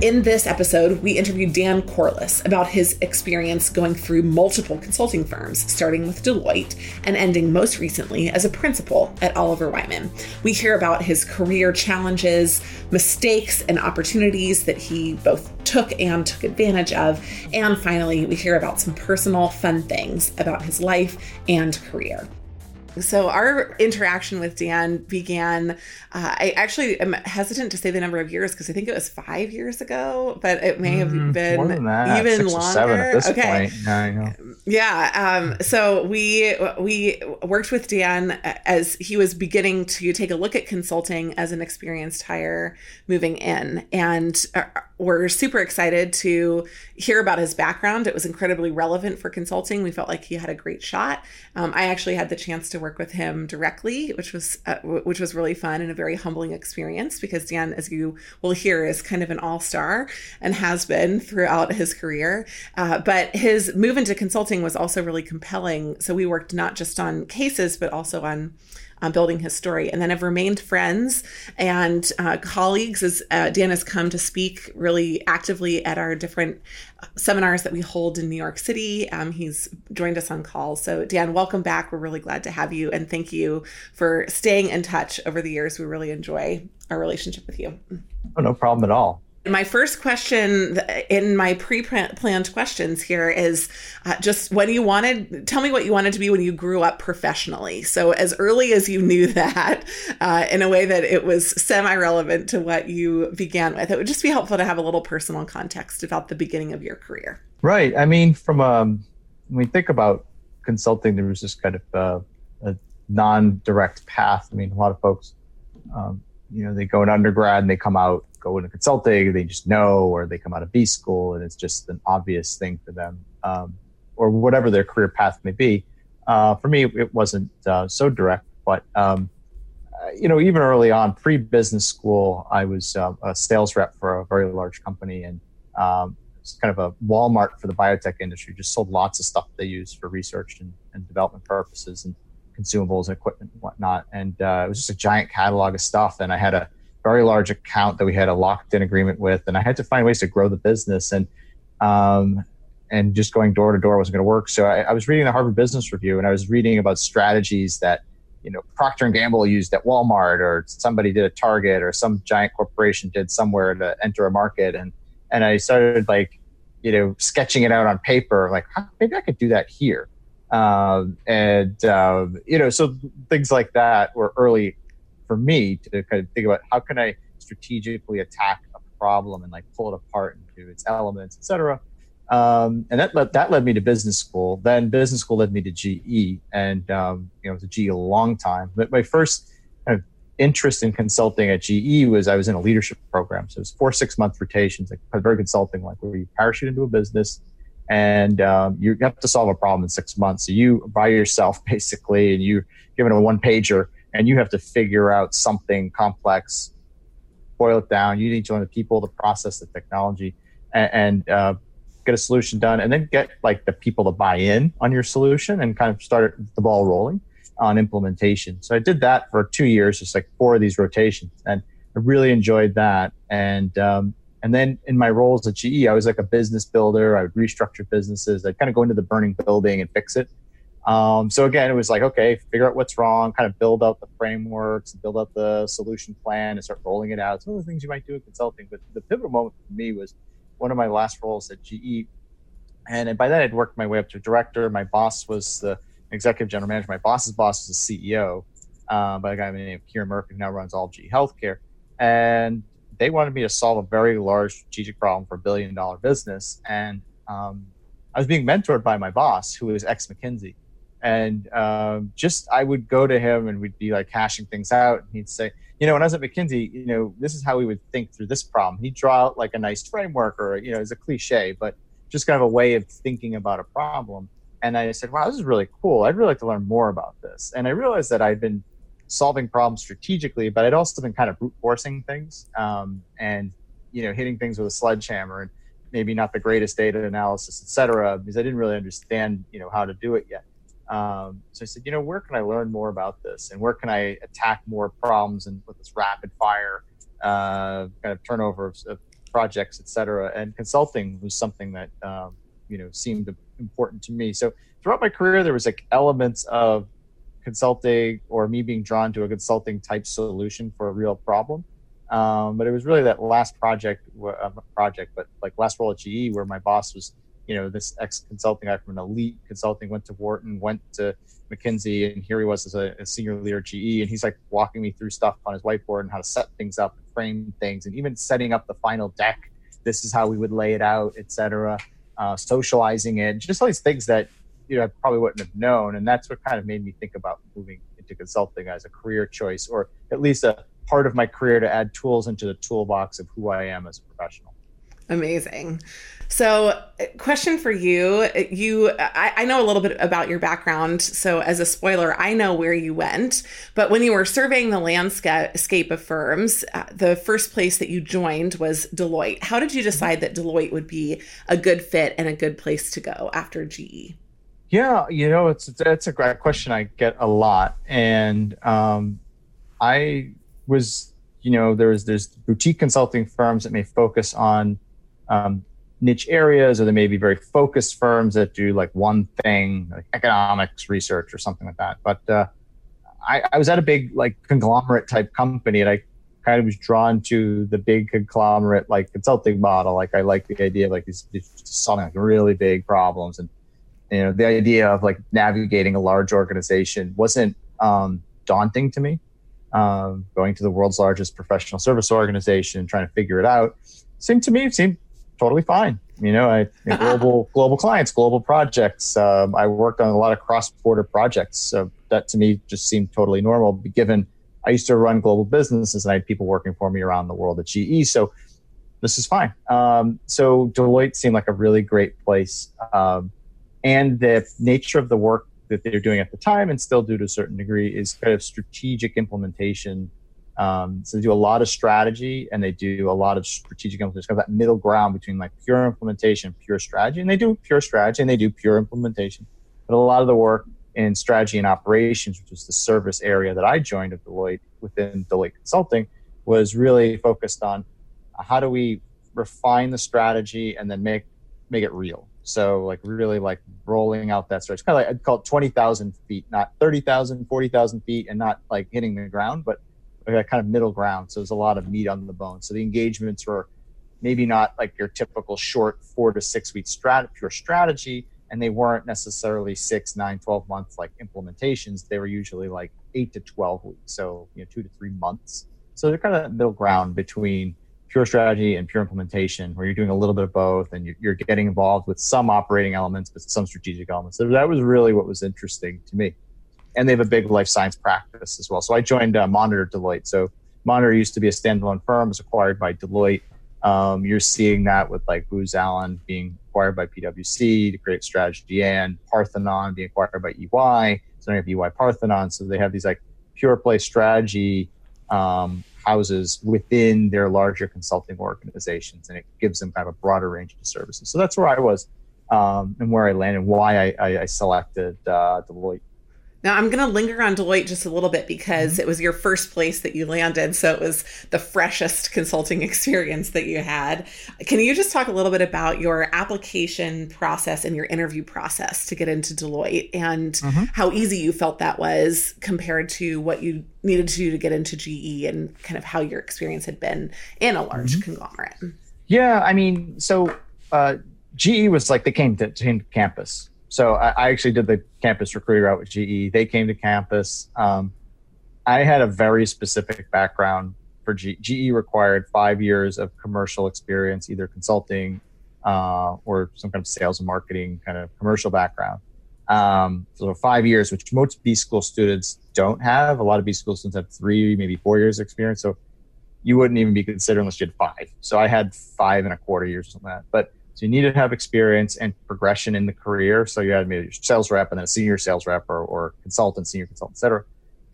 In this episode, we interviewed Dan Corliss about his experience going through multiple consulting firms, starting with Deloitte and ending most recently as a principal at Oliver Wyman. We hear about his career challenges, mistakes, and opportunities that he both took and took advantage of. And finally, we hear about some personal fun things about his life and career. So our interaction with Dan began. Uh, I actually am hesitant to say the number of years because I think it was five years ago, but it may have mm, been even longer. okay. Yeah, yeah. Um, so we we worked with Dan as he was beginning to take a look at consulting as an experienced hire moving in, and uh, we're super excited to hear about his background. It was incredibly relevant for consulting. We felt like he had a great shot. Um, I actually had the chance to work with him directly, which was uh, which was really fun and a very humbling experience because Dan, as you will hear, is kind of an all star and has been throughout his career. Uh, but his move into consulting was also really compelling. So we worked not just on cases, but also on uh, building his story. And then have remained friends and uh, colleagues as uh, Dan has come to speak really actively at our different seminars that we hold in New York City. Um, he's joined us on calls. So, Dan, welcome back. We're really glad to have you. And thank you for staying in touch over the years. We really enjoy our relationship with you. Oh, no problem at all. My first question in my pre-planned questions here is uh, just when you wanted. Tell me what you wanted to be when you grew up professionally. So as early as you knew that, uh, in a way that it was semi-relevant to what you began with, it would just be helpful to have a little personal context about the beginning of your career. Right. I mean, from um, when we think about consulting, there was this kind of uh, a non-direct path. I mean, a lot of folks, um, you know, they go in undergrad and they come out go into consulting, they just know, or they come out of B school and it's just an obvious thing for them, um, or whatever their career path may be. Uh, for me, it wasn't uh, so direct, but um, uh, you know, even early on, pre-business school, I was uh, a sales rep for a very large company, and um, it's kind of a Walmart for the biotech industry. Just sold lots of stuff they use for research and, and development purposes, and consumables and equipment and whatnot. And uh, it was just a giant catalog of stuff, and I had a very large account that we had a locked in agreement with, and I had to find ways to grow the business and um, and just going door to door wasn't going to work. So I, I, was reading the Harvard Business Review, and I was reading about strategies that you know Procter and Gamble used at Walmart, or somebody did at Target, or some giant corporation did somewhere to enter a market, and and I started like you know sketching it out on paper, like maybe I could do that here. Um, and um, you know, so things like that were early for me to kind of think about how can I strategically attack a problem and like pull it apart into its elements, etc. Um, and that led, that led me to business school. Then business school led me to GE, and um, you know, it was a GE a long time. But my first kind of interest in consulting at GE was I was in a leadership program, so it was four six month rotations, like very consulting, like where you parachute into a business, and um, you have to solve a problem in six months. So you by yourself basically, and you given a one pager, and you have to figure out something complex, boil it down. You need to know the people, the process, the technology, and, and uh, get a solution done, and then get like the people to buy in on your solution and kind of start the ball rolling on implementation. So I did that for two years, just like four of these rotations, and I really enjoyed that. And um, and then in my roles at GE, I was like a business builder. I would restructure businesses. I'd kind of go into the burning building and fix it. Um, so again, it was like, okay, figure out what's wrong, kind of build out the frameworks, build out the solution plan, and start rolling it out. Some of the things you might do in consulting, but the pivotal moment for me was one of my last roles at GE, and by then I'd worked my way up to director. My boss was the executive general manager. My boss's boss was the CEO, uh, by a guy named Kieran Murphy, who now runs all GE Healthcare, and they wanted me to solve a very large strategic problem for a billion dollar business, and um, I was being mentored by my boss, who was ex McKinsey and um, just I would go to him and we'd be like hashing things out, and he'd say, you know, when I was at McKinsey, you know, this is how we would think through this problem. He'd draw out like a nice framework, or you know, it's a cliche, but just kind of a way of thinking about a problem. And I said, wow, this is really cool. I'd really like to learn more about this. And I realized that I'd been solving problems strategically, but I'd also been kind of brute forcing things um, and you know hitting things with a sledgehammer and maybe not the greatest data analysis, et cetera, because I didn't really understand you know how to do it yet. Um, so I said, you know, where can I learn more about this, and where can I attack more problems and with this rapid fire uh, kind of turnover of, of projects, et cetera. And consulting was something that um, you know seemed important to me. So throughout my career, there was like elements of consulting or me being drawn to a consulting type solution for a real problem. Um, but it was really that last project, uh, project, but like last role at GE, where my boss was, you know, this ex consulting guy from an elite consulting, went to Wharton, went to McKinsey, and here he was as a, a, senior leader at GE, and he's like walking me through stuff on his whiteboard and how to set things up, and frame things, and even setting up the final deck. This is how we would lay it out, etc. Uh, socializing it, just all these things that you know I probably wouldn't have known, and that's what kind of made me think about moving into consulting as a career choice, or at least a part of my career to add tools into the toolbox of who I am as a professional. Amazing. So, question for you. You, I, I, know a little bit about your background. So, as a spoiler, I know where you went. But when you were surveying the landscape of firms, uh, the first place that you joined was Deloitte. How did you decide that Deloitte would be a good fit and a good place to go after GE? Yeah, you know, it's it's a great question I get a lot, and um, I was, you know, there's there's boutique consulting firms that may focus on um, niche areas, or there may be very focused firms that do like one thing, like economics research or something like that. But uh, I, I was at a big like conglomerate type company, and I kind of was drawn to the big conglomerate like consulting model. Like I like the idea of like these, solving like really big problems and you know the idea of like navigating a large organization wasn't um, daunting to me um, going to the world's largest professional service organization trying to figure it out seemed to me seemed totally fine you know i global global clients global projects um, i worked on a lot of cross-border projects so that to me just seemed totally normal given i used to run global businesses and i had people working for me around the world at ge so this is fine um, so deloitte seemed like a really great place um, and the nature of the work that they're doing at the time and still do to a certain degree is kind of strategic implementation. Um, so they do a lot of strategy and they do a lot of strategic implementation, kind of that middle ground between like pure implementation, pure strategy, and they do pure strategy and they do pure implementation. But a lot of the work in strategy and operations, which is the service area that I joined at Deloitte within Deloitte Consulting, was really focused on how do we refine the strategy and then make make it real. So like really like rolling out that stretch, kind of like I'd call it 20,000 feet, not 30,000, 40,000 feet and not like hitting the ground, but that kind of middle ground. So there's a lot of meat on the bone. So the engagements were maybe not like your typical short four to six week strat pure strategy. And they weren't necessarily six, nine, 12 month like implementations. They were usually like eight to 12 weeks. So, you know, two to three months. So they're kind of middle ground between pure strategy and pure implementation, where you're doing a little bit of both and you're, getting involved with some operating elements, but some strategic elements. So that was really what was interesting to me. And they have a big life science practice as well. So I joined uh, Monitor Deloitte. So Monitor used to be a standalone firm, was acquired by Deloitte. Um, you're seeing that with like Booz Allen being acquired by PwC to create strategy and Parthenon being acquired by EY. So they have EY Parthenon. So they have these like pure play strategy um, houses within their larger consulting organizations, and it gives them kind of a broader range of services. So that's where I was um, and where I landed, why I, I, I selected uh, Deloitte. Now, I'm going to linger on Deloitte just a little bit because mm-hmm. it was your first place that you landed. So it was the freshest consulting experience that you had. Can you just talk a little bit about your application process and your interview process to get into Deloitte and mm-hmm. how easy you felt that was compared to what you needed to do to get into GE and kind of how your experience had been in a large mm-hmm. conglomerate? Yeah, I mean, so uh, GE was like they came to, to campus so I, I, actually did the campus recruiter route with GE. They came to campus. Um, I had a very specific background for G- GE. required five years of commercial experience, either consulting uh, or some kind of sales and marketing kind of commercial background. Um, so five years, which most B school students don't have. A lot of B school students have three, maybe four years experience. So you wouldn't even be considered unless you had five. So I had five and a quarter years like that. But so you need to have experience and progression in the career. So you had maybe a sales rep and then a senior sales rep or, or consultant, senior consultant, et cetera.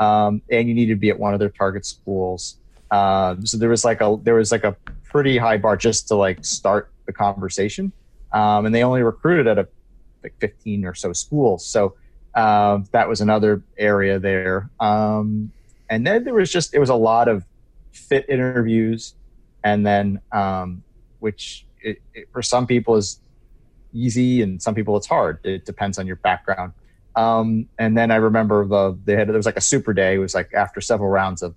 Um, and you need to be at one of their target schools. Um, so there was like a there was like a pretty high bar just to like start the conversation. Um, and they only recruited at a like 15 or so schools. So um, that was another area there. Um, and then there was just it was a lot of fit interviews, and then um, which it, it, for some people is easy and some people it's hard. It depends on your background. Um, and then I remember the they had there was like a super day. It was like after several rounds of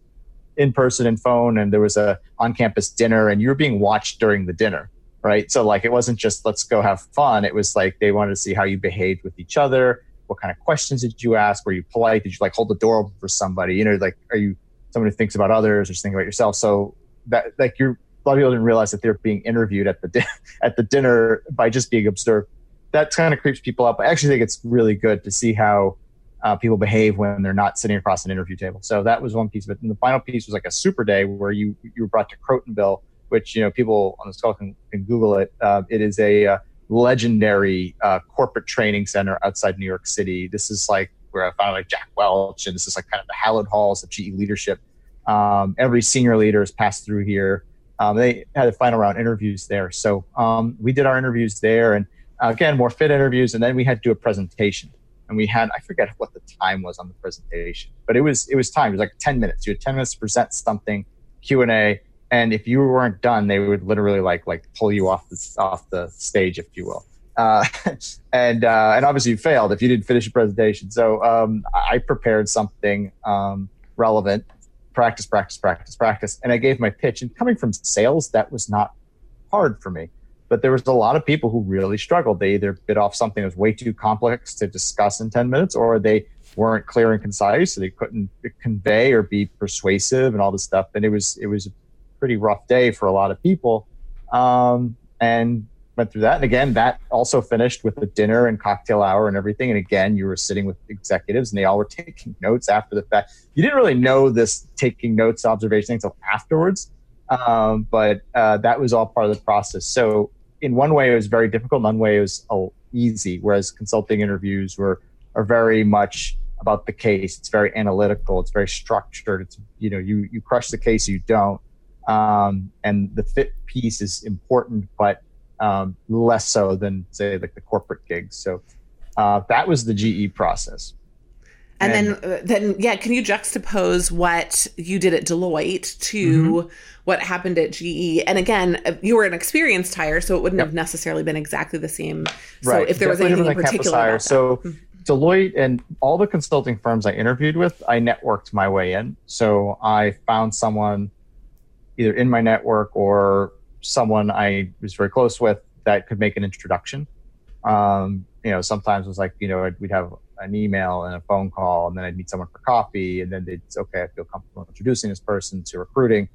in person and phone, and there was a on campus dinner, and you were being watched during the dinner, right? So like it wasn't just let's go have fun. It was like they wanted to see how you behaved with each other. What kind of questions did you ask? Were you polite? Did you like hold the door open for somebody? You know, like are you someone who thinks about others or just thinking about yourself? So that like you're lot of people didn't realize that they're being interviewed at the di- at the dinner by just being observed. That kind of creeps people up. I actually think it's really good to see how uh, people behave when they're not sitting across an interview table. So that was one piece of it. And the final piece was like a super day where you you were brought to Crotonville, which you know people on this call can, can Google it. Uh, it is a uh, legendary uh, corporate training center outside New York City. This is like where I found like Jack Welch, and this is like kind of the hallowed halls of GE leadership. Um, every senior leader has passed through here. Um, they had the final round interviews there. So um, we did our interviews there, and uh, again, more fit interviews, and then we had to do a presentation. And we had I forget what the time was on the presentation, but it was it was time. It was like ten minutes. You had ten minutes to present something, Q and A, and if you weren't done, they would literally like like pull you off the off the stage, if you will. Uh, and uh, and obviously you failed if you didn't finish your presentation. So um, I prepared something um, relevant practice, practice, practice, practice. And I gave my pitch. And coming from sales, that was not hard for me. But there was a lot of people who really struggled. They either bit off something that was way too complex to discuss in 10 minutes, or they weren't clear and concise, so they couldn't convey or be persuasive and all this stuff. And it was it was a pretty rough day for a lot of people. Um, and went through that. And again, that also finished with the dinner and cocktail hour and everything. And again, you were sitting with executives and they all were taking notes after the fact. You didn't really know this taking notes observation until afterwards. Um, but uh, that was all part of the process. So in one way, it was very difficult. In one way, it was oh, easy. Whereas consulting interviews were are very much about the case. It's very analytical. It's very structured. It's you know you you crush the case, you don't. Um, and the fit piece is important, but um, less so than say like the corporate gigs. So uh, that was the GE process. And, and then, uh, then, yeah, can you juxtapose what you did at Deloitte to mm-hmm. what happened at GE? And again, uh, you were an experienced hire, so it wouldn't yep. have necessarily been exactly the same. So right. if there was anything in particular, hire. so mm-hmm. Deloitte and all the consulting firms I interviewed with, I networked my way in. So I found someone either in my network or someone I was very close with that could make an introduction. Um, you know, sometimes it was like, you know, we'd have an email and a phone call, and then I'd meet someone for coffee, and then say, okay, I feel comfortable introducing this person to recruiting,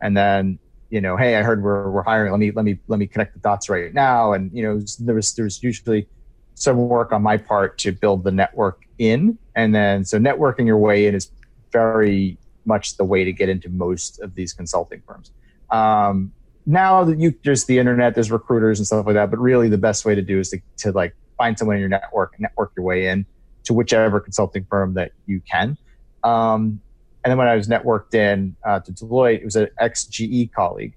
and then you know, hey, I heard we're, we're hiring. Let me let me let me connect the dots right now. And you know, there was there was usually some work on my part to build the network in, and then so networking your way in is very much the way to get into most of these consulting firms. Um, now that you there's the internet, there's recruiters and stuff like that. But really, the best way to do is to, to like find someone in your network, and network your way in to whichever consulting firm that you can. Um, and then when I was networked in uh, to Deloitte, it was an ex GE colleague.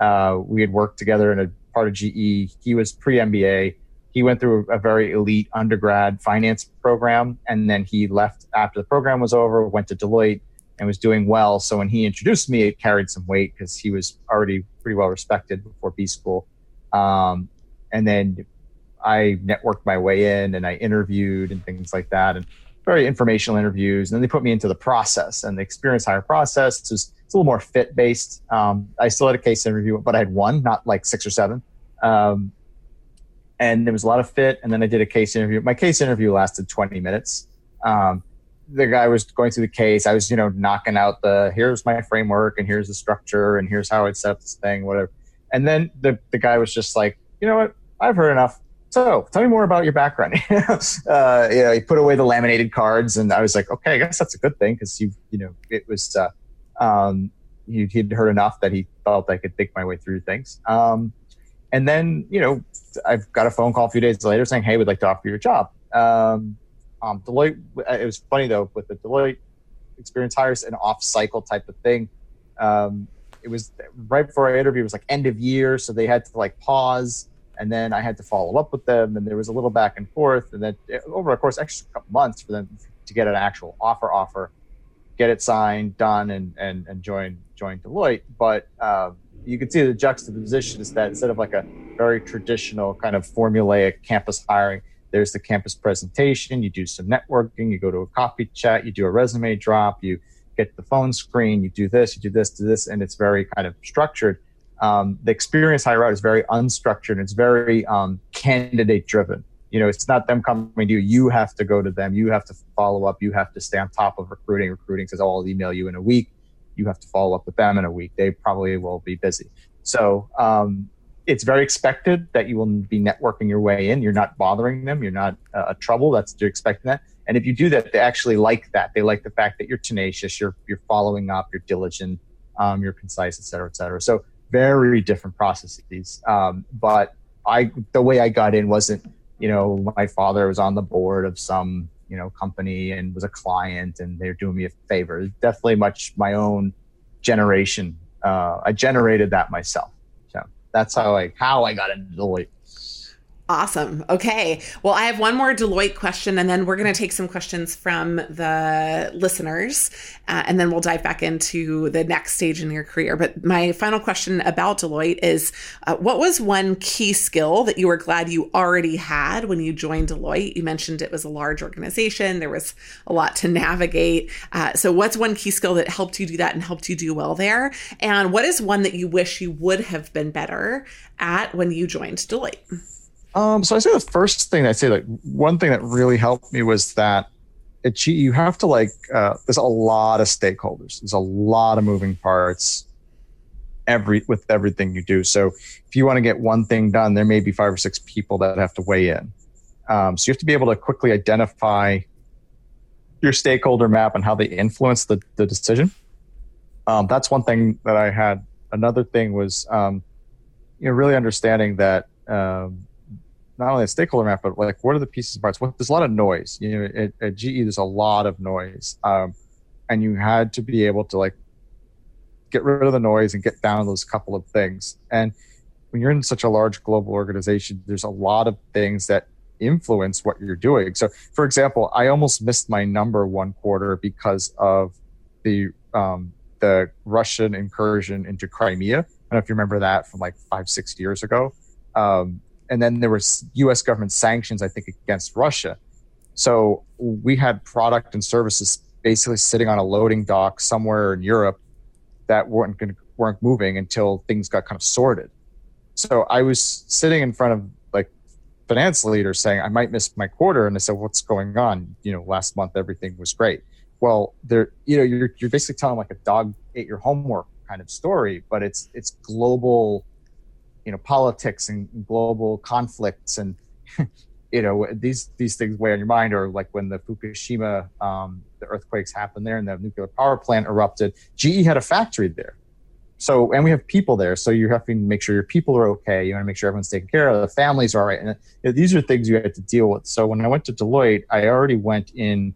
Uh, we had worked together in a part of GE. He was pre MBA. He went through a very elite undergrad finance program, and then he left after the program was over. Went to Deloitte and was doing well. So when he introduced me, it carried some weight because he was already pretty well respected before B school. Um, and then I networked my way in and I interviewed and things like that and very informational interviews. And then they put me into the process and the experience hire process is it's a little more fit based. Um, I still had a case interview, but I had one, not like six or seven. Um, and there was a lot of fit. And then I did a case interview. My case interview lasted 20 minutes. Um, the guy was going through the case. I was, you know, knocking out the here's my framework and here's the structure and here's how I'd set up this thing, whatever. And then the the guy was just like, you know what, I've heard enough. So tell me more about your background. uh, you know, he put away the laminated cards, and I was like, okay, I guess that's a good thing because you, you know, it was, uh, um, he, he'd heard enough that he felt I could think my way through things. Um, and then, you know, I've got a phone call a few days later saying, hey, we'd like to offer you a job. Um, um, Deloitte, uh, it was funny though, with the Deloitte experience hires, an off cycle type of thing. Um, it was right before I interviewed, it was like end of year. So they had to like pause and then I had to follow up with them. And there was a little back and forth. And then uh, over, a course, extra couple months for them to get an actual offer, offer, get it signed, done, and, and, and join, join Deloitte. But, um, you can see the juxtaposition is that instead of like a very traditional kind of formulaic campus hiring, there's the campus presentation. You do some networking. You go to a coffee chat. You do a resume drop. You get the phone screen. You do this. You do this. Do this, and it's very kind of structured. Um, the experience hire out is very unstructured. It's very um, candidate driven. You know, it's not them coming to you. You have to go to them. You have to follow up. You have to stay on top of recruiting. Recruiting says, "Oh, I'll email you in a week." You have to follow up with them in a week. They probably will be busy. So um, it's very expected that you will be networking your way in. You're not bothering them. You're not uh, a trouble. That's you're expecting that. And if you do that, they actually like that. They like the fact that you're tenacious. You're you're following up. You're diligent. Um, you're concise, et cetera, et cetera. So very different processes. Um, but I the way I got in wasn't you know my father was on the board of some you know company and was a client and they're doing me a favor. Definitely much my own generation. Uh, I generated that myself that's how I how I got into Deloitte. Awesome. Okay. Well, I have one more Deloitte question, and then we're going to take some questions from the listeners, uh, and then we'll dive back into the next stage in your career. But my final question about Deloitte is uh, what was one key skill that you were glad you already had when you joined Deloitte? You mentioned it was a large organization, there was a lot to navigate. Uh, so, what's one key skill that helped you do that and helped you do well there? And what is one that you wish you would have been better at when you joined Deloitte? Um, so I say the first thing I say, like one thing that really helped me was that you have to like, uh, there's a lot of stakeholders. There's a lot of moving parts every with everything you do. So if you want to get one thing done, there may be five or six people that have to weigh in. Um, so you have to be able to quickly identify your stakeholder map and how they influence the, the decision. Um, that's one thing that I had. Another thing was, um, you know, really understanding that um, not only a stakeholder map, but like what are the pieces and parts? What, there's a lot of noise. You know, at, at GE there's a lot of noise, um, and you had to be able to like get rid of the noise and get down to those couple of things. And when you're in such a large global organization, there's a lot of things that influence what you're doing. So, for example, I almost missed my number one quarter because of the um, the Russian incursion into Crimea. I don't know if you remember that from like five, six years ago. Um, and then there was U.S. government sanctions, I think, against Russia. So we had product and services basically sitting on a loading dock somewhere in Europe that weren't going weren't moving until things got kind of sorted. So I was sitting in front of like finance leaders saying I might miss my quarter, and I said, "What's going on?" You know, last month everything was great. Well, there, you know, you're you're basically telling like a dog ate your homework kind of story, but it's it's global you know politics and global conflicts and you know these these things weigh on your mind or like when the fukushima um, the earthquakes happened there and the nuclear power plant erupted. Ge had a factory there. So and we have people there. So you have to make sure your people are okay. You want to make sure everyone's taken care of. The families are all right. And these are things you have to deal with. So when i went to deloitte i already went in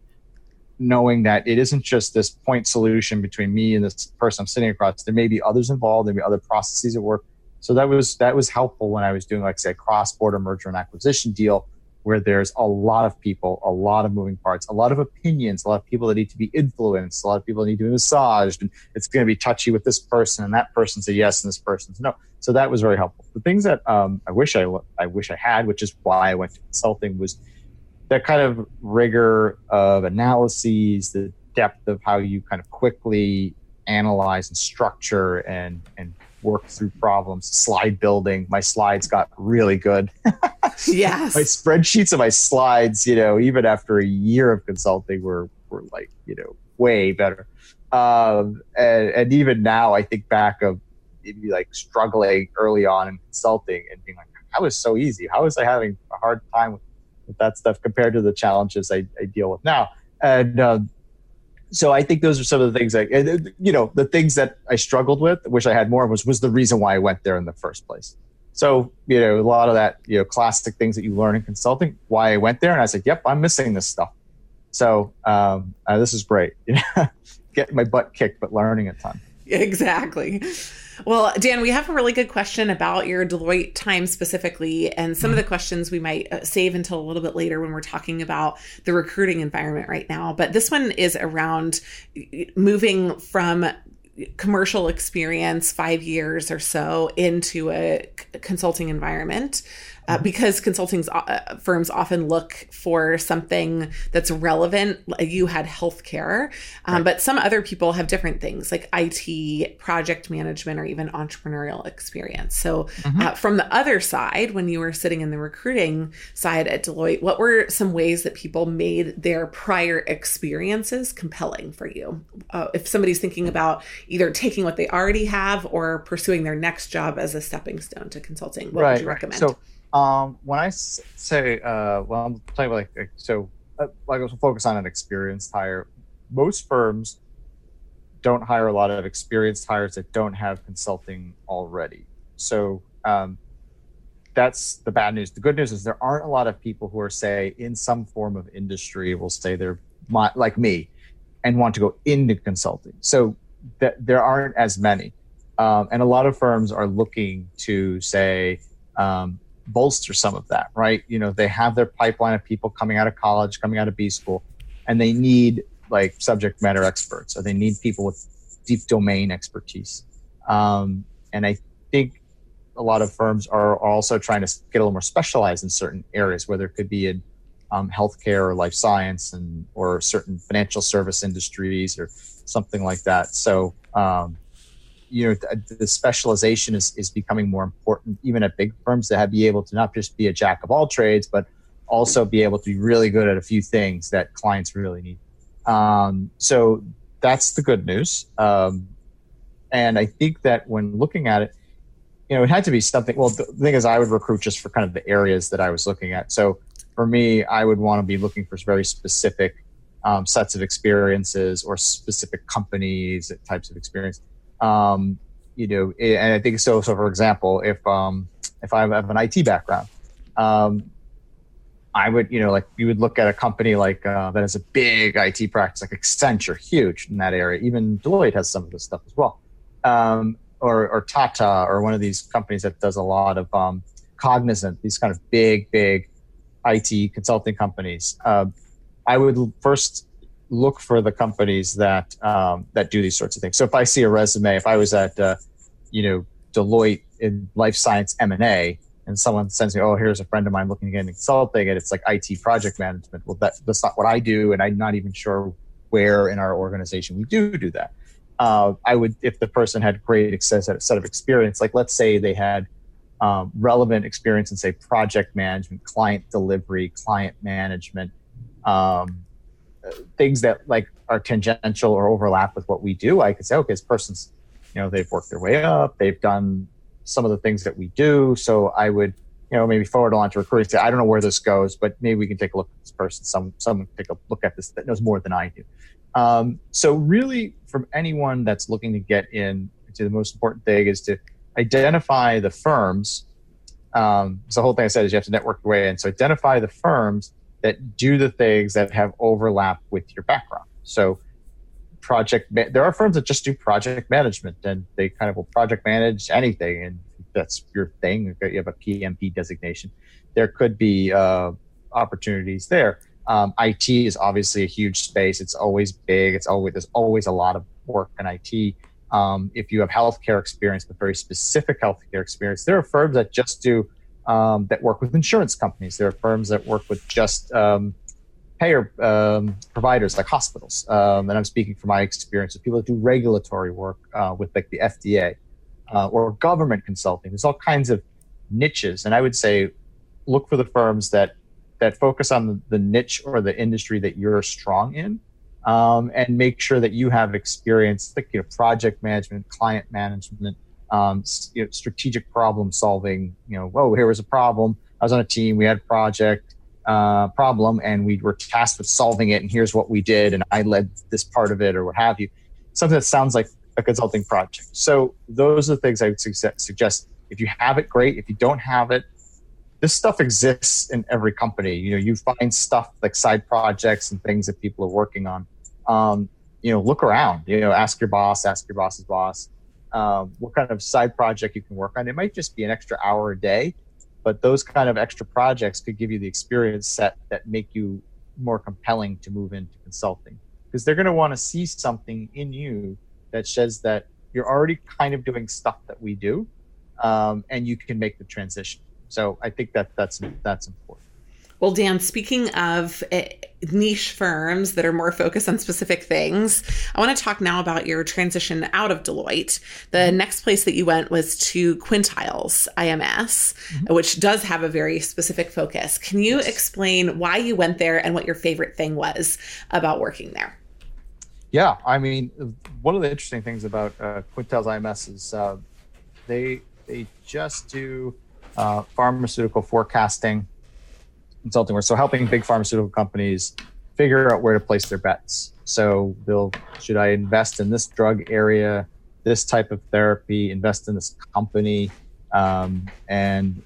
knowing that it isn't just this point solution between me and this person i'm sitting across. There may be others involved. There may be other processes at work so that was that was helpful when I was doing like say a cross-border merger and acquisition deal where there's a lot of people, a lot of moving parts, a lot of opinions, a lot of people that need to be influenced, a lot of people need to be massaged, and it's going to be touchy with this person, and that person's a yes, and this person person's no. So that was very helpful. The things that um, I wish I I wish I had, which is why I went to consulting, was that kind of rigor of analyses, the depth of how you kind of quickly analyze and structure and and work through problems, slide building. My slides got really good. yes. my spreadsheets and my slides, you know, even after a year of consulting were, were like, you know, way better. Um, and, and even now I think back of maybe like struggling early on in consulting and being like, that was so easy. How was I having a hard time with, with that stuff compared to the challenges I, I deal with now? And, um, so I think those are some of the things that you know the things that I struggled with, wish I had more was was the reason why I went there in the first place. So you know a lot of that you know classic things that you learn in consulting, why I went there, and I said, "Yep, I'm missing this stuff." So um, uh, this is great. Get my butt kicked, but learning a ton. Exactly. Well, Dan, we have a really good question about your Deloitte time specifically, and some of the questions we might uh, save until a little bit later when we're talking about the recruiting environment right now. But this one is around moving from commercial experience, five years or so into a consulting environment, uh, because consulting uh, firms often look for something that's relevant. You had healthcare, um, right. but some other people have different things like IT, project management, or even entrepreneurial experience. So, mm-hmm. uh, from the other side, when you were sitting in the recruiting side at Deloitte, what were some ways that people made their prior experiences compelling for you? Uh, if somebody's thinking about either taking what they already have or pursuing their next job as a stepping stone to consulting, what right, would you recommend? So, um, when I say, uh, well, I'm talking about like, so, uh, like, I focus on an experienced hire. Most firms don't hire a lot of experienced hires that don't have consulting already. So, um, that's the bad news. The good news is there aren't a lot of people who are, say, in some form of industry, will say they're my, like me and want to go into consulting. So, th- there aren't as many. Um, and a lot of firms are looking to say, um, bolster some of that, right? You know, they have their pipeline of people coming out of college, coming out of B school, and they need like subject matter experts or they need people with deep domain expertise. Um, and I think a lot of firms are also trying to get a little more specialized in certain areas, whether it could be in um, healthcare or life science and or certain financial service industries or something like that. So um, you know the specialization is, is becoming more important even at big firms to have be able to not just be a jack of all trades but also be able to be really good at a few things that clients really need. Um, so that's the good news. Um, and i think that when looking at it you know it had to be something well the thing is i would recruit just for kind of the areas that i was looking at. So for me i would want to be looking for very specific um, sets of experiences or specific companies types of experience um, you know, and I think so. So, for example, if um, if I have an IT background, um, I would, you know, like you would look at a company like uh, that has a big IT practice, like Accenture, huge in that area. Even Deloitte has some of this stuff as well, um, or or Tata, or one of these companies that does a lot of um, cognizant, these kind of big, big IT consulting companies. Uh, I would first look for the companies that um, that do these sorts of things. So if I see a resume, if I was at uh, you know Deloitte in life science M and A, and someone sends me, oh, here's a friend of mine looking to get into consulting, and it's like IT project management. Well, that, that's not what I do, and I'm not even sure where in our organization we do do that. Uh, I would, if the person had great set of experience, like let's say they had um, relevant experience in say project management, client delivery, client management, um, things that like are tangential or overlap with what we do, I could say, okay, this person's, you know, they've worked their way up, they've done some of the things that we do. So I would, you know, maybe forward on to recruiting. Say, I don't know where this goes, but maybe we can take a look at this person. Some someone take a look at this that knows more than I do. Um, so really, from anyone that's looking to get in, to the most important thing is to identify the firms. Um, so the whole thing I said is you have to network your way in. So identify the firms that do the things that have overlap with your background. So project there are firms that just do project management and they kind of will project manage anything and that's your thing. You have a pmp designation. There could be uh, opportunities there. Um, it is obviously a huge space. It's always big. It's always there's always a lot of work in it um, if you have healthcare experience but very specific healthcare experience there are firms that just do um, that work with insurance companies. There are firms that work with just um, payer um, providers like hospitals. Um, and I'm speaking from my experience with people that do regulatory work uh, with like the FDA uh, or government consulting. There's all kinds of niches, and I would say look for the firms that that focus on the, niche or the industry that you're strong in. Um, and make sure that you have experience like you know project management, client management, um, you know, strategic problem solving. You know, whoa, here was a problem. I was on a team. We had a project uh, problem, and we were tasked with solving it. And here's what we did, and I led this part of it, or what have you. Something that sounds like a consulting project. So those are the things I would suggest. If you have it, great. If you don't have it, this stuff exists in every company. You know, you find stuff like side projects and things that people are working on. Um, you know, look around. You know, ask your boss, ask your boss's boss um, what kind of side project you can work on. It might just be an extra hour a day, but those kind of extra projects could give you the experience set that make you more compelling to move into consulting because they're going to want to see something in you that says that you're already kind of doing stuff that we do, um, and you can make the transition. So I think that that's that's important. Well, Dan, speaking of eh, niche firms that are more focused on specific things, I want to talk now about your transition out of Deloitte. The mm-hmm. next place that you went was to Quintiles IMS, mm-hmm. which does have a very specific focus. Can you yes. explain why you went there and what your favorite thing was about working there? Yeah, I mean, one of the interesting things about uh, Quintiles IMS is uh, they they just do uh, pharmaceutical forecasting consulting work. So helping big pharmaceutical companies figure out where to place their bets. So they'll should I invest in this drug area, this type of therapy, invest in this company, um, and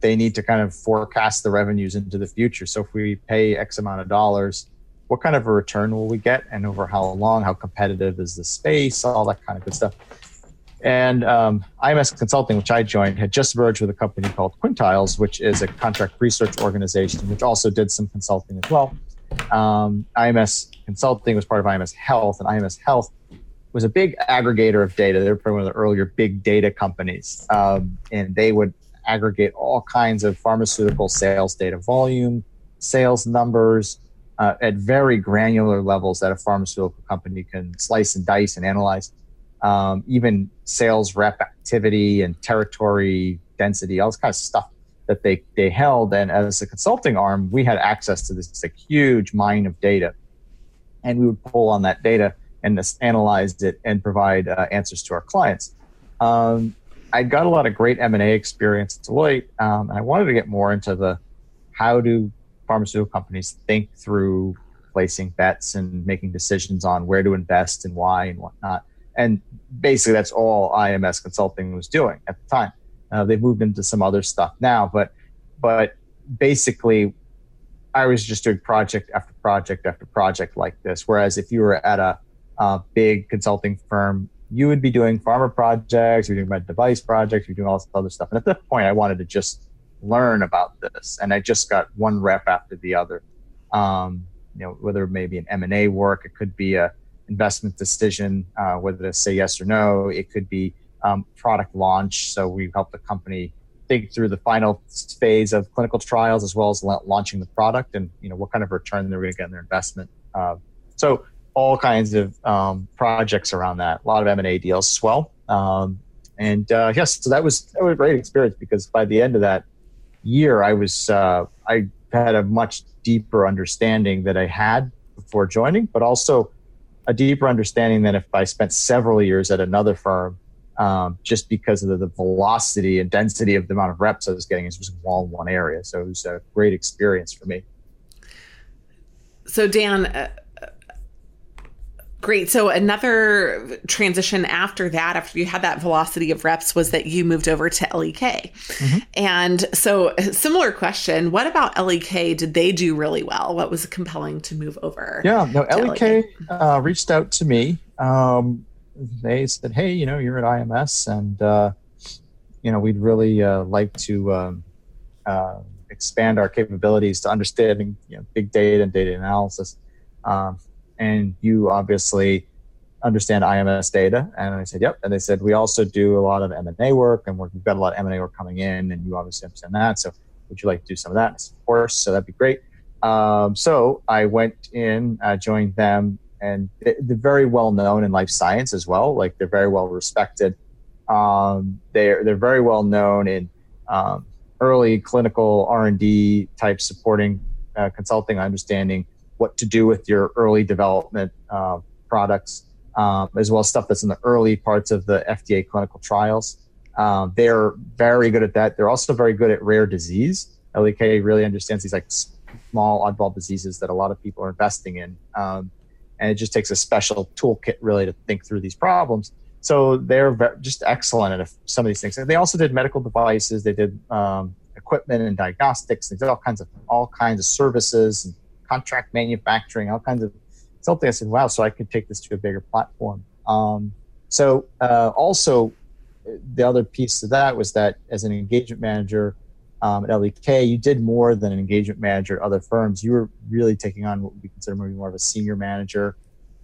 they need to kind of forecast the revenues into the future. So if we pay X amount of dollars, what kind of a return will we get, and over how long? How competitive is the space? All that kind of good stuff. And um, IMS Consulting, which I joined, had just merged with a company called Quintiles, which is a contract research organization, which also did some consulting as well. Um, IMS Consulting was part of IMS Health, and IMS Health was a big aggregator of data. They were probably one of the earlier big data companies, um, and they would aggregate all kinds of pharmaceutical sales data, volume, sales numbers, uh, at very granular levels that a pharmaceutical company can slice and dice and analyze um, even sales rep activity and territory density, all this kind of stuff that they, they held. And as a consulting arm, we had access to this like, huge mine of data. And we would pull on that data and just analyze it and provide uh, answers to our clients. Um, I got a lot of great M&A experience at Deloitte. Um, and I wanted to get more into the how do pharmaceutical companies think through placing bets and making decisions on where to invest and why and whatnot and basically that's all IMS Consulting was doing at the time. Uh, they've moved into some other stuff now, but but basically, I was just doing project after project after project like this. Whereas if you were at a, a big consulting firm, you would be doing pharma projects, you're doing med device projects, you're doing all this other stuff. And at that point, I wanted to just learn about this, and I just got one rep after the other. Um, you know, whether it may be an M and A work, it could be a investment decision, uh, whether to say yes or no. It could be um, product launch. So we help the company think through the final phase of clinical trials as well as la- launching the product and you know what kind of return they're going to get in their investment. Uh, so all kinds of um, projects around that. A lot of M and A deals as well. Um, and uh, yes, so that was that was a great experience because by the end of that year, I was uh, I had a much deeper understanding that I had before joining, but also a deeper understanding than if I spent several years at another firm, um, just because of the, the, velocity and density of the amount of reps I was getting. It was all in one area, so it was a great experience for me. So Dan, uh, Great. So another transition after that, after you had that velocity of reps, was that you moved over to LEK. Mm-hmm. And so, similar question: What about LEK? Did they do really well? What was compelling to move over? Yeah, no. LEK, LEK? Uh, reached out to me. Um, they said, "Hey, you know, you're at IMS, and uh, you know, we'd really uh, like to." Um, uh, expand our capabilities to understanding you know, big data and data analysis. Um, and you obviously understand IMS data. And I said, yep. And they said, we also do a lot of M&A work and we've got a lot of M&A work coming in and you obviously understand that. So would you like to do some of that? Said, of course. So that'd be great. Um, so I went in, uh, joined them and they're very well known in life science as well. Like they're very well respected. Um, they're, they're very well known in, um, early clinical R&D type supporting uh, consulting, understanding what to do with your early development uh, products, um, as well as stuff that's in the early parts of the FDA clinical trials. Um, they're very good at that. They're also very good at rare disease. LEK really understands these like small oddball diseases that a lot of people are investing in. Um, and it just takes a special toolkit really to think through these problems. So they're just excellent at some of these things. And they also did medical devices. They did um, equipment and diagnostics. They did all kinds of all kinds of services and contract manufacturing, all kinds of something. I said, wow, so I could take this to a bigger platform. Um, so uh, also, the other piece to that was that as an engagement manager um, at LEK, you did more than an engagement manager at other firms. You were really taking on what we consider maybe more of a senior manager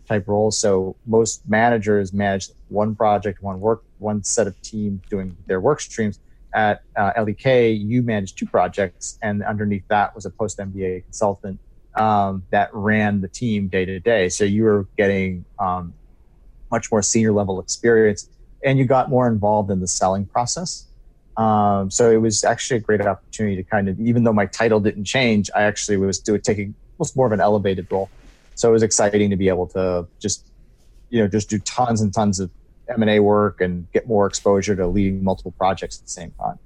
type role. So most managers manage one project, one work, one set of team doing their work streams. At uh, LEK, you managed two projects, and underneath that was a post MBA consultant um, that ran the team day to day. So you were getting um, much more senior level experience, and you got more involved in the selling process. Um, so it was actually a great opportunity to kind of, even though my title didn't change, I actually was doing taking almost more of an elevated role. So it was exciting to be able to just, you know, just do tons and tons of M&A work and get more exposure to leading multiple projects at the same time.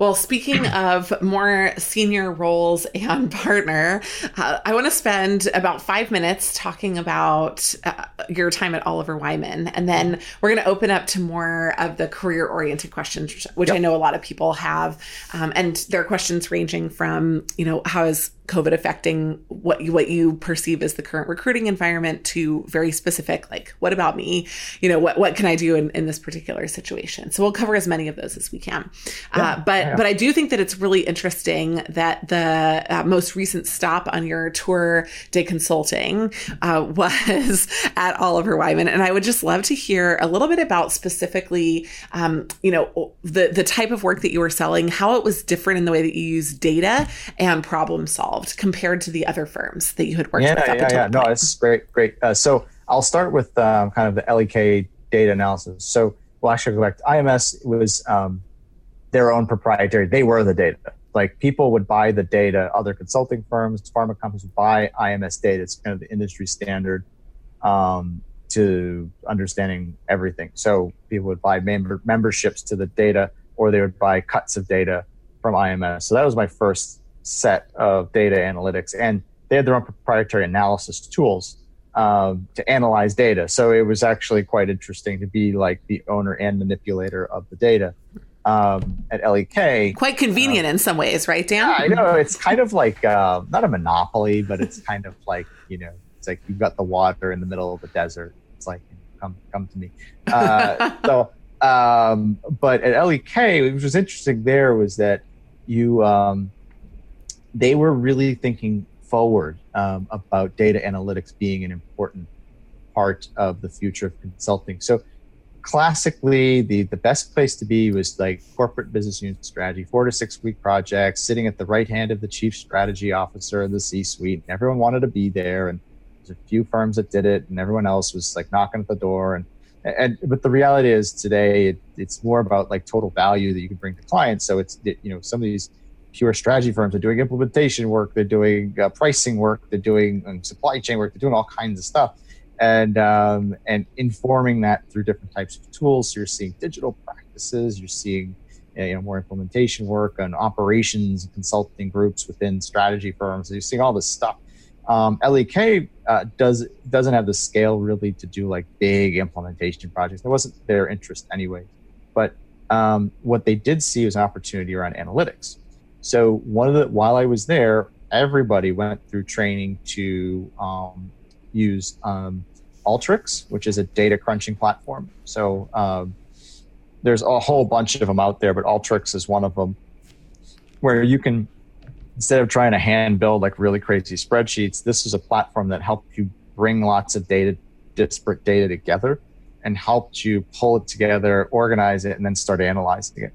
Well, speaking of more senior roles and partner, uh, I want to spend about five minutes talking about uh, your time at Oliver Wyman. And then we're going to open up to more of the career oriented questions, which yep. I know a lot of people have. Um, and there are questions ranging from, you know, how is COVID affecting what you, what you perceive as the current recruiting environment to very specific, like, what about me? You know, what, what can I do in, in this particular situation? So we'll cover as many of those as we can. Yeah, uh, but, yeah. but I do think that it's really interesting that the uh, most recent stop on your tour de consulting uh, was at Oliver Wyman. And I would just love to hear a little bit about specifically, um, you know, the, the type of work that you were selling, how it was different in the way that you use data and problem solve involved compared to the other firms that you had worked yeah, with? Yeah, yeah, yeah. No, it's great, great. Uh, so I'll start with um, kind of the LEK data analysis. So we'll actually go back to IMS was um, their own proprietary. They were the data. Like people would buy the data. Other consulting firms, pharma companies would buy IMS data. It's kind of the industry standard um, to understanding everything. So people would buy member memberships to the data, or they would buy cuts of data from IMS. So that was my first set of data analytics, and they had their own proprietary analysis tools um, to analyze data. So it was actually quite interesting to be like the owner and manipulator of the data um, at LEK. Quite convenient uh, in some ways, right, Dan? Yeah, I know. It's kind of like uh, not a monopoly, but it's kind of like you know, it's like you've got the water in the middle of the desert. It's like come come to me. Uh, so, um, but at LEK, which was interesting there was that you um, they were really thinking forward um, about data analytics being an important part of the future of consulting. So classically the, the best place to be was like corporate business unit strategy, four to six week projects, sitting at the right hand of the chief strategy officer in the C suite. Everyone wanted to be there. And there's a few firms that did it and everyone else was like knocking at the door. And, and, but the reality is today it, it's more about like total value that you can bring to clients. So it's, it, you know, some of these pure strategy firms. They're doing implementation work. They're doing uh, pricing work. They're doing um, supply chain work. They're doing all kinds of stuff, and um, and informing that through different types of tools. So you're seeing digital practices. You're seeing you know more implementation work and operations consulting groups within strategy firms. So you're seeing all this stuff. Um, LEK uh, does doesn't have the scale really to do like big implementation projects. That wasn't their interest anyway. But um, what they did see was an opportunity around analytics. So one of the while I was there, everybody went through training to um, use um, Alteryx, which is a data crunching platform. So um, there's a whole bunch of them out there, but Alteryx is one of them, where you can instead of trying to hand build like really crazy spreadsheets, this is a platform that helped you bring lots of data, disparate data together, and helped you pull it together, organize it, and then start analyzing it.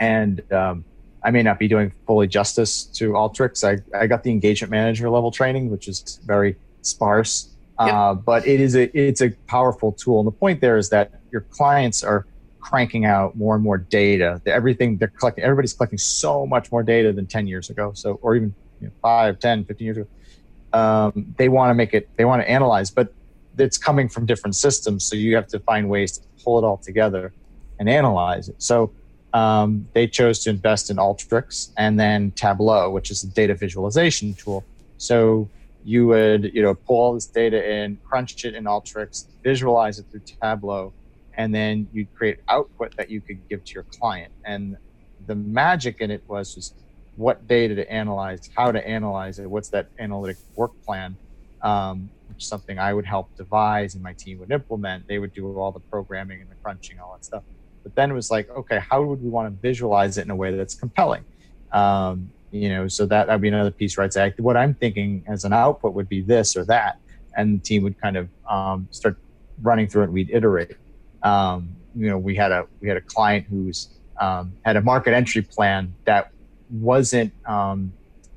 And um, I may not be doing fully justice to Alteryx. I, I got the engagement manager level training, which is very sparse, yep. uh, but it is a it's a powerful tool. And the point there is that your clients are cranking out more and more data. Everything they're collecting, everybody's collecting so much more data than 10 years ago. So, or even you know, 5, 10, 15 years ago. Um, they want to make it, they want to analyze, but it's coming from different systems. So you have to find ways to pull it all together and analyze it. So um, they chose to invest in Alteryx and then Tableau, which is a data visualization tool. So you would, you know, pull all this data in, crunch it in Alteryx, visualize it through Tableau, and then you'd create output that you could give to your client. And the magic in it was just what data to analyze, how to analyze it, what's that analytic work plan, um, which is something I would help devise and my team would implement. They would do all the programming and the crunching, all that stuff. But then it was like, okay, how would we want to visualize it in a way that's compelling? Um, you know, so that would be another piece, right? So what I'm thinking as an output would be this or that. and the team would kind of um, start running through it. and We'd iterate. Um, you know, we had a we had a client who's um, had a market entry plan that wasn't um,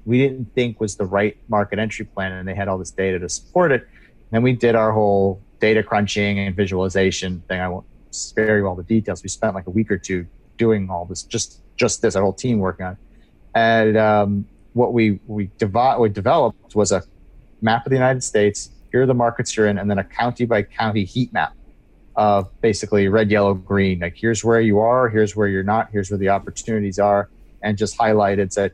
we didn't think was the right market entry plan, and they had all this data to support it. And we did our whole data crunching and visualization thing. I won't spare you all the details. We spent like a week or two doing all this, just just this, our whole team working on. It. And um, what we we, devo- we developed was a map of the United States. Here are the markets you're in, and then a county by county heat map of basically red, yellow, green. Like here's where you are, here's where you're not, here's where the opportunities are, and just highlighted that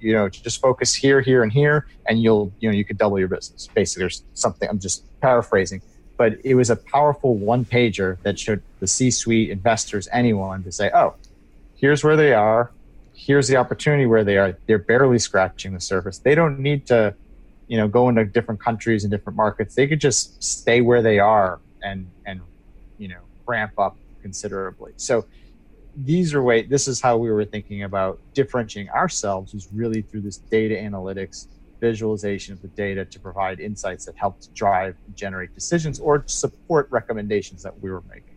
you know just focus here, here, and here, and you'll you know you could double your business. Basically, there's something. I'm just paraphrasing, but it was a powerful one pager that showed the C-suite, investors, anyone to say, oh, here's where they are, here's the opportunity where they are. They're barely scratching the surface. They don't need to you know go into different countries and different markets. They could just stay where they are and and you know ramp up considerably. So these are way this is how we were thinking about differentiating ourselves is really through this data analytics visualization of the data to provide insights that help drive and generate decisions or support recommendations that we were making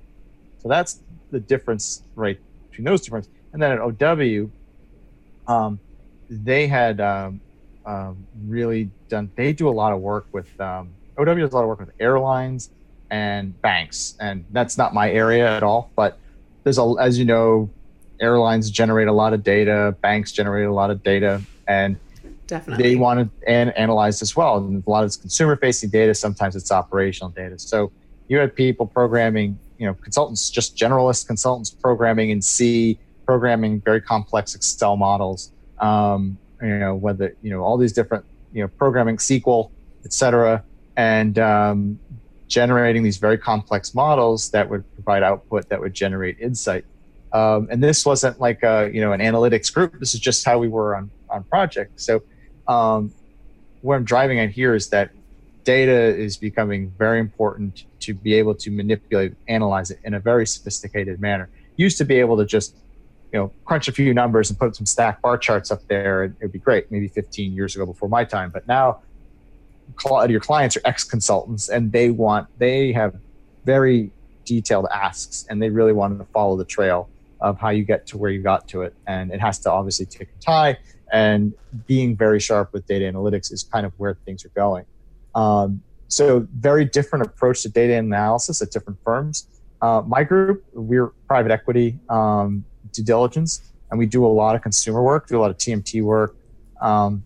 so that's the difference right between those differences and then at OW um, they had um, um, really done they do a lot of work with um, OW does a lot of work with airlines and banks. And that's not my area at all. But there's a, as you know, airlines generate a lot of data, banks generate a lot of data, and Definitely. they want to an- analyze as well. And a lot of it's consumer facing data, sometimes it's operational data. So you had people programming, you know, consultants, just generalist consultants programming in C, programming very complex Excel models. Um, you know, whether, you know, all these different, you know, programming SQL, et cetera. And um, generating these very complex models that would provide output that would generate insight. Um, and this wasn't like a you know an analytics group. This is just how we were on on project. So um, what I'm driving at here is that data is becoming very important to be able to manipulate, analyze it in a very sophisticated manner. Used to be able to just you know crunch a few numbers and put some stack bar charts up there, and it would be great. Maybe 15 years ago before my time, but now your clients are ex consultants and they want they have very detailed asks and they really want to follow the trail of how you get to where you got to it and it has to obviously tick and tie and being very sharp with data analytics is kind of where things are going. Um, so very different approach to data analysis at different firms. Uh, my group we're private equity um, due diligence and we do a lot of consumer work do a lot of tmt work. Um,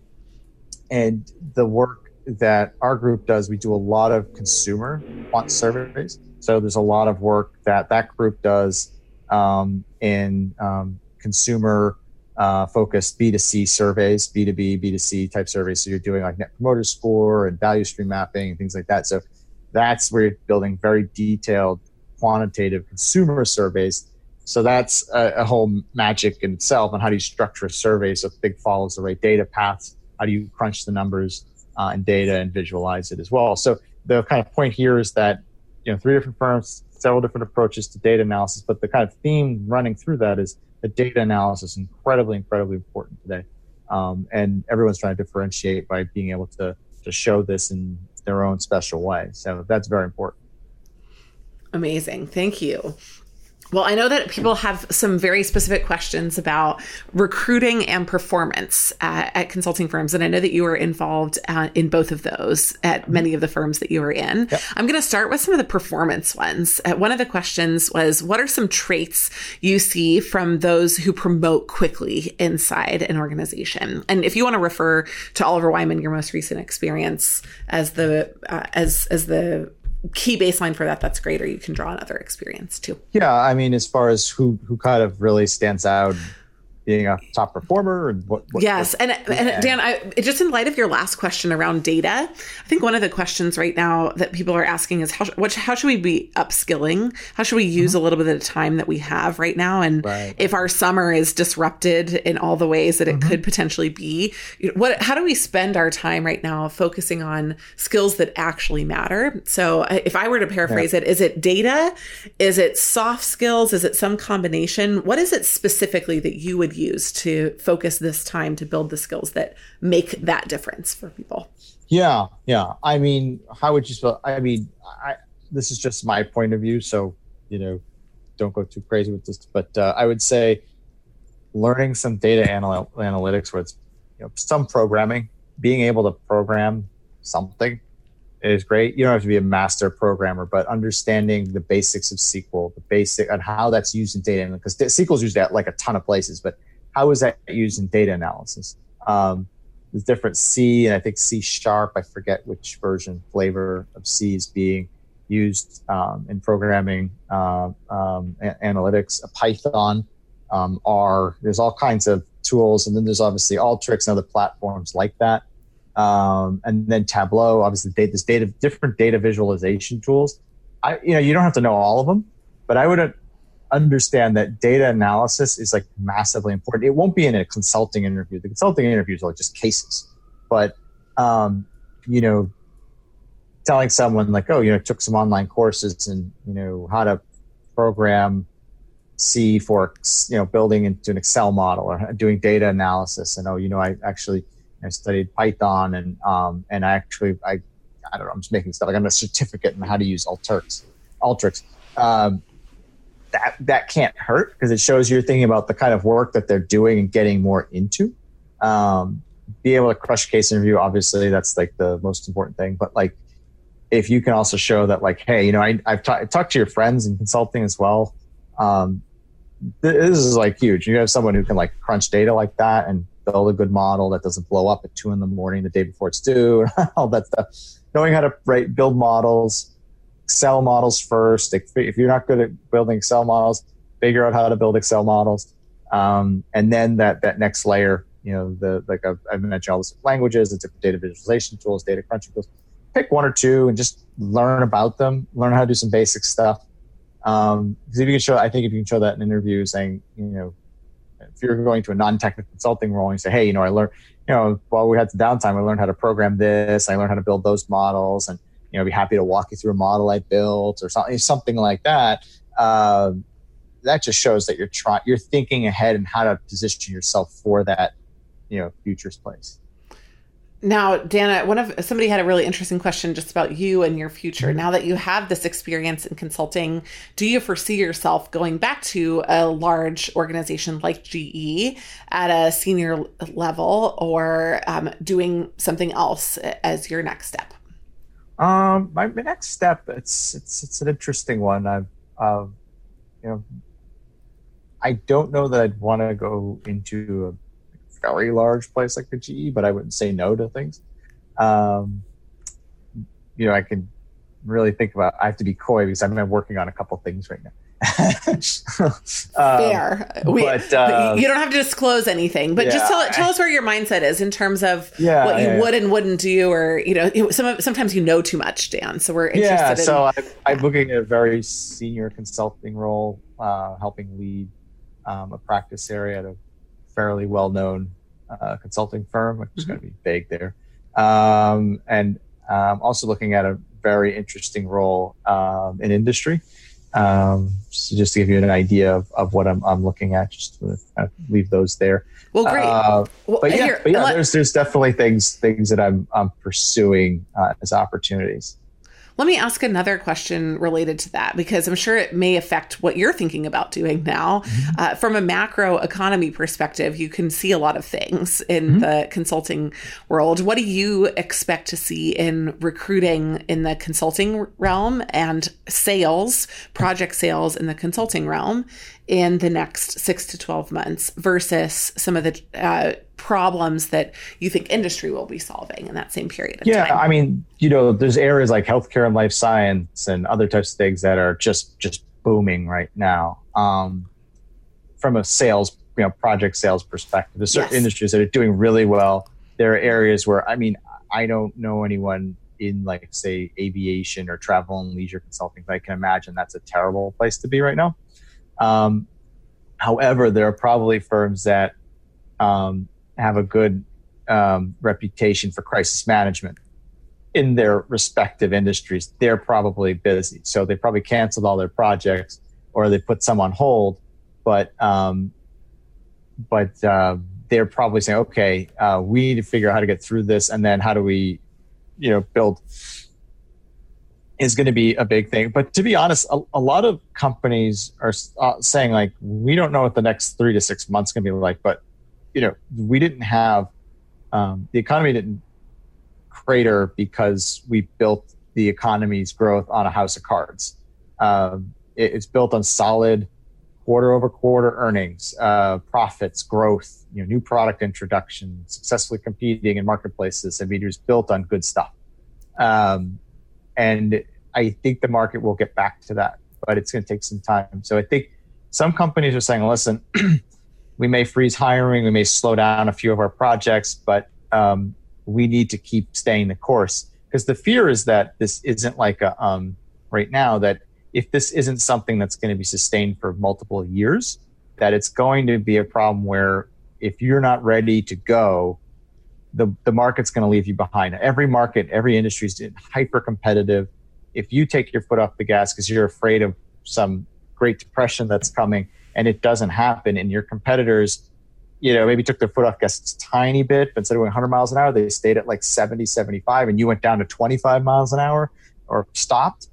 and the work that our group does, we do a lot of consumer quant surveys. So there's a lot of work that that group does um, in um, consumer uh, focused B2C surveys, B2B, B2C type surveys. So you're doing like net promoter score and value stream mapping and things like that. So that's where you're building very detailed quantitative consumer surveys. So that's a, a whole magic in itself And how do you structure a survey so big follows the right data paths. How do you crunch the numbers? uh, and data and visualize it as well. So the kind of point here is that you know three different firms, several different approaches to data analysis, but the kind of theme running through that is that data analysis is incredibly, incredibly important today, um, and everyone's trying to differentiate by being able to to show this in their own special way. So that's very important. Amazing, thank you. Well, I know that people have some very specific questions about recruiting and performance uh, at consulting firms. And I know that you were involved uh, in both of those at many of the firms that you were in. Yep. I'm going to start with some of the performance ones. Uh, one of the questions was What are some traits you see from those who promote quickly inside an organization? And if you want to refer to Oliver Wyman, your most recent experience as the, uh, as, as the key baseline for that, that's great. Or you can draw another experience too. Yeah, I mean, as far as who who kind of really stands out being a top performer and what, what yes what, and, and dan i just in light of your last question around data i think one of the questions right now that people are asking is how, what, how should we be upskilling how should we use mm-hmm. a little bit of the time that we have right now and right. if our summer is disrupted in all the ways that it mm-hmm. could potentially be what how do we spend our time right now focusing on skills that actually matter so if i were to paraphrase yeah. it is it data is it soft skills is it some combination what is it specifically that you would use to focus this time to build the skills that make that difference for people? Yeah, yeah. I mean, how would you spell? I mean, I this is just my point of view, so you know, don't go too crazy with this. But uh, I would say learning some data anal- analytics, where it's you know some programming, being able to program something is great. You don't have to be a master programmer, but understanding the basics of SQL, the basic and how that's used in data, because SQL is used at like a ton of places, but how is that used in data analysis? Um, there's different C and I think C sharp. I forget which version flavor of C is being used um, in programming uh, um, a- analytics. A Python, um, R. There's all kinds of tools, and then there's obviously Alteryx and other platforms like that. Um, and then Tableau, obviously, data, there's data, different data visualization tools. I, you know, you don't have to know all of them, but I would understand that data analysis is like massively important. It won't be in a consulting interview. The consulting interviews are just cases, but um, you know, telling someone like, oh, you know, I took some online courses and you know how to program C for you know building into an Excel model or doing data analysis, and oh, you know, I actually I studied Python and um, and I actually I I don't know I'm just making stuff. I got a certificate in how to use Alteryx. Alteryx. Um, that that can't hurt because it shows you're thinking about the kind of work that they're doing and getting more into. Um, be able to crush case interview, obviously, that's like the most important thing. But like, if you can also show that, like, hey, you know, I, I've ta- talked to your friends in consulting as well. Um, this is like huge. You have someone who can like crunch data like that and build a good model that doesn't blow up at two in the morning the day before it's due, all that stuff. Knowing how to write, build models, Excel models first. If, if you're not good at building Excel models, figure out how to build Excel models, um, and then that that next layer, you know, the like I've, I've mentioned all the languages, the different data visualization tools, data crunching tools. Pick one or two and just learn about them. Learn how to do some basic stuff. Um, because if you can show, I think if you can show that in an interview, saying, you know, if you're going to a non-technical consulting role and say, hey, you know, I learned, you know, while we had some downtime, I learned how to program this. I learned how to build those models, and you know, be happy to walk you through a model I built or something, something like that. Uh, that just shows that you're trying, you're thinking ahead and how to position yourself for that, you know, future's place. Now, Dana, one of somebody had a really interesting question just about you and your future. Now that you have this experience in consulting, do you foresee yourself going back to a large organization like GE at a senior level, or um, doing something else as your next step? Um, my, my next step it's it's it's an interesting one. I've uh, you know I don't know that I'd want to go into a very large place like the GE, but I wouldn't say no to things. Um, you know, I can really think about. I have to be coy because I'm working on a couple things right now. um, Fair. We, but, uh, you don't have to disclose anything, but yeah, just tell tell us where your mindset is in terms of yeah, what you yeah, would and wouldn't do, or you know, some sometimes you know too much, Dan. So we're interested. Yeah. In, so I'm, I'm looking at a very senior consulting role, uh, helping lead um, a practice area at a fairly well known uh, consulting firm, which is mm-hmm. going to be vague there, um, and um, also looking at a very interesting role um, in industry. Um, so just to give you an idea of, of what I'm, I'm looking at, just to kind of leave those there. Well, great. Uh, well, but yeah, here, but yeah there's there's definitely things things that I'm I'm pursuing uh, as opportunities. Let me ask another question related to that because I'm sure it may affect what you're thinking about doing now. Mm-hmm. Uh, from a macro economy perspective, you can see a lot of things in mm-hmm. the consulting world. What do you expect to see in recruiting in the consulting realm and sales, project sales in the consulting realm in the next six to 12 months versus some of the uh, problems that you think industry will be solving in that same period yeah, time? Yeah, I mean, you know, there's areas like healthcare and life science and other types of things that are just just booming right now. Um, from a sales, you know, project sales perspective, there's certain yes. industries that are doing really well. There are areas where, I mean, I don't know anyone in like say aviation or travel and leisure consulting, but I can imagine that's a terrible place to be right now. Um, however, there are probably firms that um, have a good um, reputation for crisis management in their respective industries. They're probably busy, so they probably canceled all their projects or they put some on hold. But um, but uh, they're probably saying, okay, uh, we need to figure out how to get through this, and then how do we you know build is going to be a big thing. But to be honest, a, a lot of companies are uh, saying like, we don't know what the next three to six months going to be like. But you know, we didn't have um, the economy didn't crater because we built the economy's growth on a house of cards. Um, it, it's built on solid quarter over quarter earnings, uh, profits, growth, you know, new product introduction, successfully competing in marketplaces. I mean, it was built on good stuff. Um, and I think the market will get back to that, but it's going to take some time. So I think some companies are saying, listen, we may freeze hiring, we may slow down a few of our projects, but um, we need to keep staying the course because the fear is that this isn't like a um, right now that if this isn't something that's going to be sustained for multiple years, that it's going to be a problem where if you're not ready to go, the, the market's going to leave you behind. Every market, every industry is hyper competitive. If you take your foot off the gas because you're afraid of some great depression that's coming and it doesn't happen, and your competitors, you know, maybe took their foot off gas a tiny bit, but instead of going 100 miles an hour, they stayed at like 70, 75, and you went down to 25 miles an hour or stopped,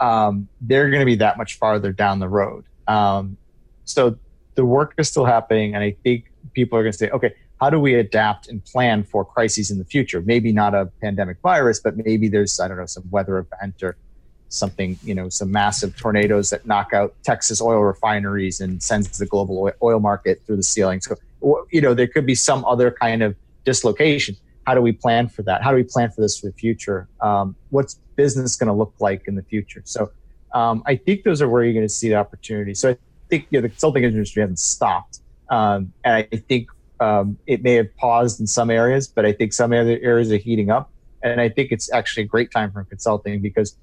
um, they're going to be that much farther down the road. Um, so the work is still happening, and I think people are going to say, okay, how do we adapt and plan for crises in the future? Maybe not a pandemic virus, but maybe there's, I don't know, some weather event or something, you know, some massive tornadoes that knock out Texas oil refineries and sends the global oil market through the ceiling. So, you know, there could be some other kind of dislocation. How do we plan for that? How do we plan for this for the future? Um, what's business going to look like in the future? So, um, I think those are where you're going to see the opportunity. So, I think you know, the consulting industry hasn't stopped. Um, and I think um, it may have paused in some areas, but I think some other areas are heating up. And I think it's actually a great time for consulting because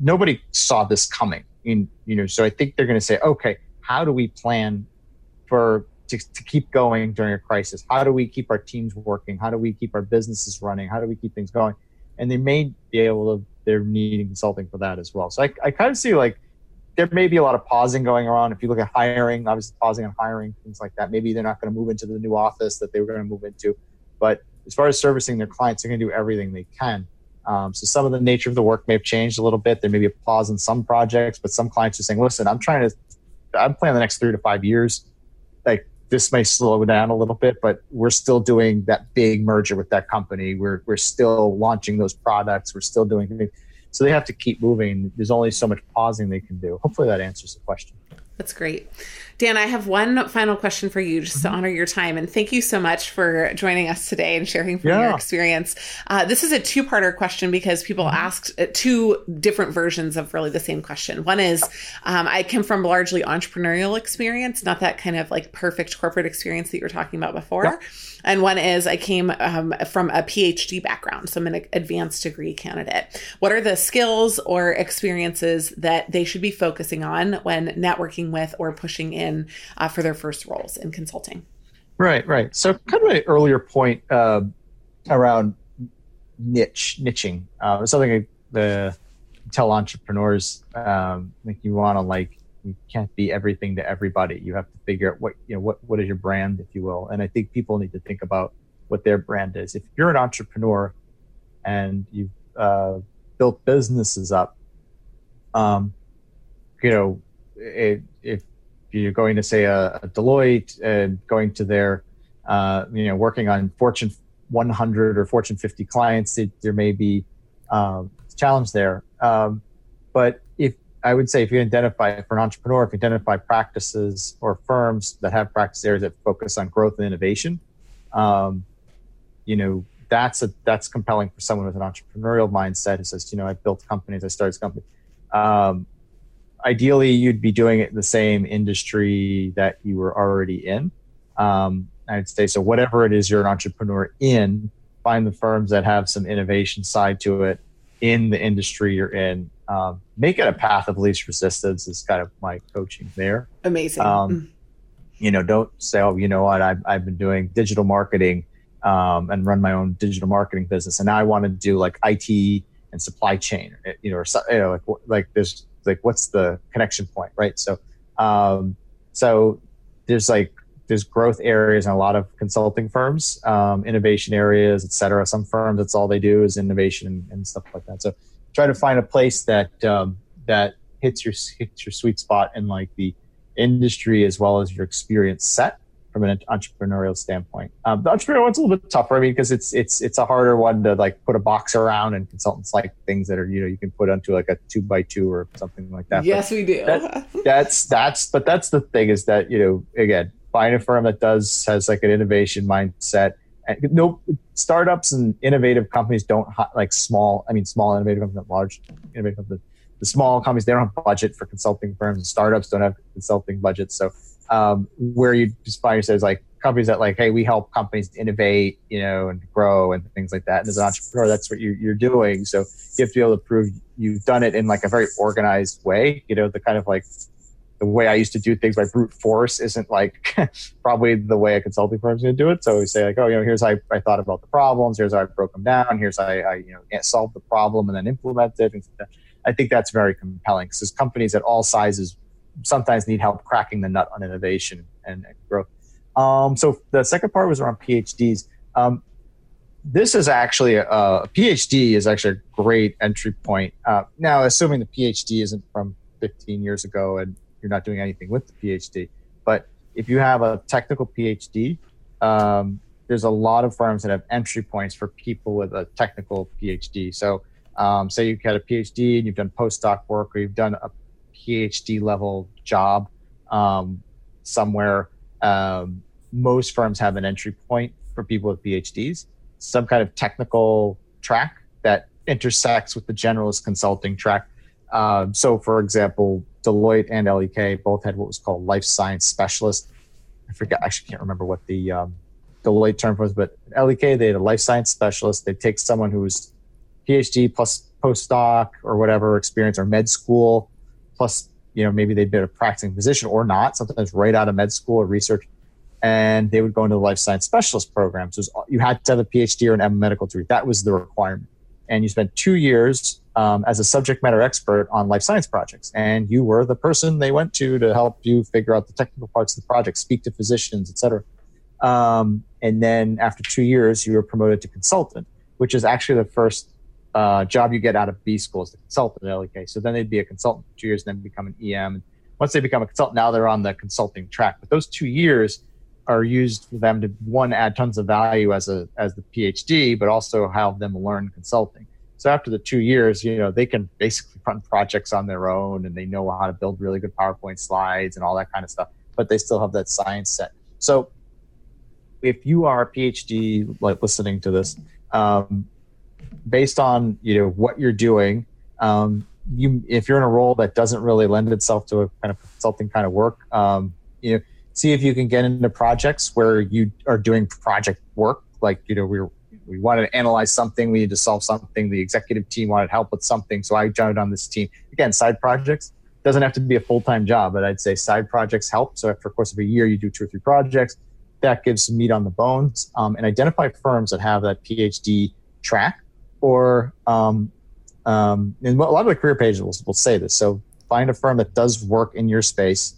nobody saw this coming. In, you know, so I think they're going to say, okay, how do we plan for to, to keep going during a crisis? How do we keep our teams working? How do we keep our businesses running? How do we keep things going? And they may be able to. They're needing consulting for that as well. So I, I kind of see like there may be a lot of pausing going on. If you look at hiring, obviously pausing on hiring, things like that. Maybe they're not going to move into the new office that they were going to move into. But as far as servicing their clients, they're going to do everything they can. Um, so some of the nature of the work may have changed a little bit. There may be a pause in some projects, but some clients are saying, "Listen, I'm trying to, I'm planning the next three to five years. Like this may slow down a little bit, but we're still doing that big merger with that company. We're we're still launching those products. We're still doing things." So they have to keep moving. There's only so much pausing they can do. Hopefully that answers the question. That's great. Dan, I have one final question for you just mm-hmm. to honor your time. And thank you so much for joining us today and sharing from yeah. your experience. Uh, this is a two parter question because people mm-hmm. asked uh, two different versions of really the same question. One is um, I come from largely entrepreneurial experience, not that kind of like perfect corporate experience that you were talking about before. Yeah. And one is I came um, from a PhD background, so I'm an advanced degree candidate. What are the skills or experiences that they should be focusing on when networking with or pushing in uh, for their first roles in consulting? Right, right. So, kind of an earlier point uh, around niche, niching. Uh, something I tell entrepreneurs um, like you want to like you can't be everything to everybody. You have to figure out what you know what what is your brand, if you will. And I think people need to think about what their brand is. If you're an entrepreneur and you've uh, built businesses up, um, you know, it, if you're going to say a, a Deloitte and going to their, uh, you know, working on Fortune 100 or Fortune 50 clients, it, there may be um, challenge there. Um, but I would say if you identify for an entrepreneur, if you identify practices or firms that have practice areas that focus on growth and innovation, um, you know that's a that's compelling for someone with an entrepreneurial mindset who says, you know, I built companies, I started companies. Um, ideally, you'd be doing it in the same industry that you were already in. Um, I'd say so. Whatever it is you're an entrepreneur in, find the firms that have some innovation side to it in the industry you're in um, make it a path of least resistance is kind of my coaching there. Amazing. Um, mm. you know, don't say, oh, you know what, I've, I've been doing digital marketing um, and run my own digital marketing business, and now I want to do like IT and supply chain, eh, you know, or you know, like like there's like what's the connection point, right? So, um, so there's like there's growth areas in a lot of consulting firms, um, innovation areas, et cetera. Some firms, that's all they do is innovation and, and stuff like that. So try to find a place that um, that hits your hits your sweet spot in like the industry as well as your experience set from an entrepreneurial standpoint. Um, the entrepreneurial one's a little bit tougher. I mean, because it's it's it's a harder one to like put a box around, and consultants like things that are you know you can put onto like a two by two or something like that. Yes, but we do. That, that's that's but that's the thing is that you know again find a firm that does has like an innovation mindset. No startups and innovative companies don't like small. I mean, small innovative companies, large innovative companies. The small companies they don't have budget for consulting firms, startups don't have consulting budgets. So um, where you just find yourself is like companies that like, hey, we help companies innovate, you know, and grow and things like that. And as an entrepreneur, that's what you're, you're doing. So you have to be able to prove you've done it in like a very organized way. You know, the kind of like the way I used to do things by brute force isn't like probably the way a consulting firm is going to do it. So we say like, oh, you know, here's how I, I, thought about the problems. Here's how I broke them down. Here's how I, I you know solved the problem and then implemented. And I think that's very compelling because companies at all sizes sometimes need help cracking the nut on innovation and, and growth. Um, so the second part was around PhDs. Um, this is actually a, a, PhD is actually a great entry point. Uh, now, assuming the PhD isn't from 15 years ago and you're not doing anything with the PhD, but if you have a technical PhD, um, there's a lot of firms that have entry points for people with a technical PhD. So, um, say you've had a PhD and you've done postdoc work, or you've done a PhD level job um, somewhere. Um, most firms have an entry point for people with PhDs, some kind of technical track that intersects with the generalist consulting track. Um, so, for example, Deloitte and LEK both had what was called life science specialist. I forget, I actually can't remember what the um, Deloitte term was, but LEK, they had a life science specialist. They'd take someone who's PhD plus postdoc or whatever experience or med school plus you know maybe they'd been a practicing physician or not sometimes right out of med school or research and they would go into the life science specialist programs so you had to have a phd or an m medical degree that was the requirement and you spent two years um, as a subject matter expert on life science projects and you were the person they went to to help you figure out the technical parts of the project speak to physicians etc um, and then after two years you were promoted to consultant which is actually the first uh, job you get out of B school is the consultant at LEK. So then they'd be a consultant for two years, and then become an EM. And Once they become a consultant, now they're on the consulting track. But those two years are used for them to one add tons of value as a as the PhD, but also have them learn consulting. So after the two years, you know, they can basically run projects on their own, and they know how to build really good PowerPoint slides and all that kind of stuff. But they still have that science set. So if you are a PhD, like listening to this, um, based on you know what you're doing um, you if you're in a role that doesn't really lend itself to a kind of consulting kind of work um, you know see if you can get into projects where you are doing project work like you know we were, we wanted to analyze something. We need to solve something. The executive team wanted help with something. So i joined on this team. Again side projects. Doesn't have to be a full-time job but i'd say side projects help. So after a course of a year you do two or three projects. That gives meat on the bones um, and identify firms that have that phd track or um, um, and a lot of the career pages will, will say this. So find a firm that does work in your space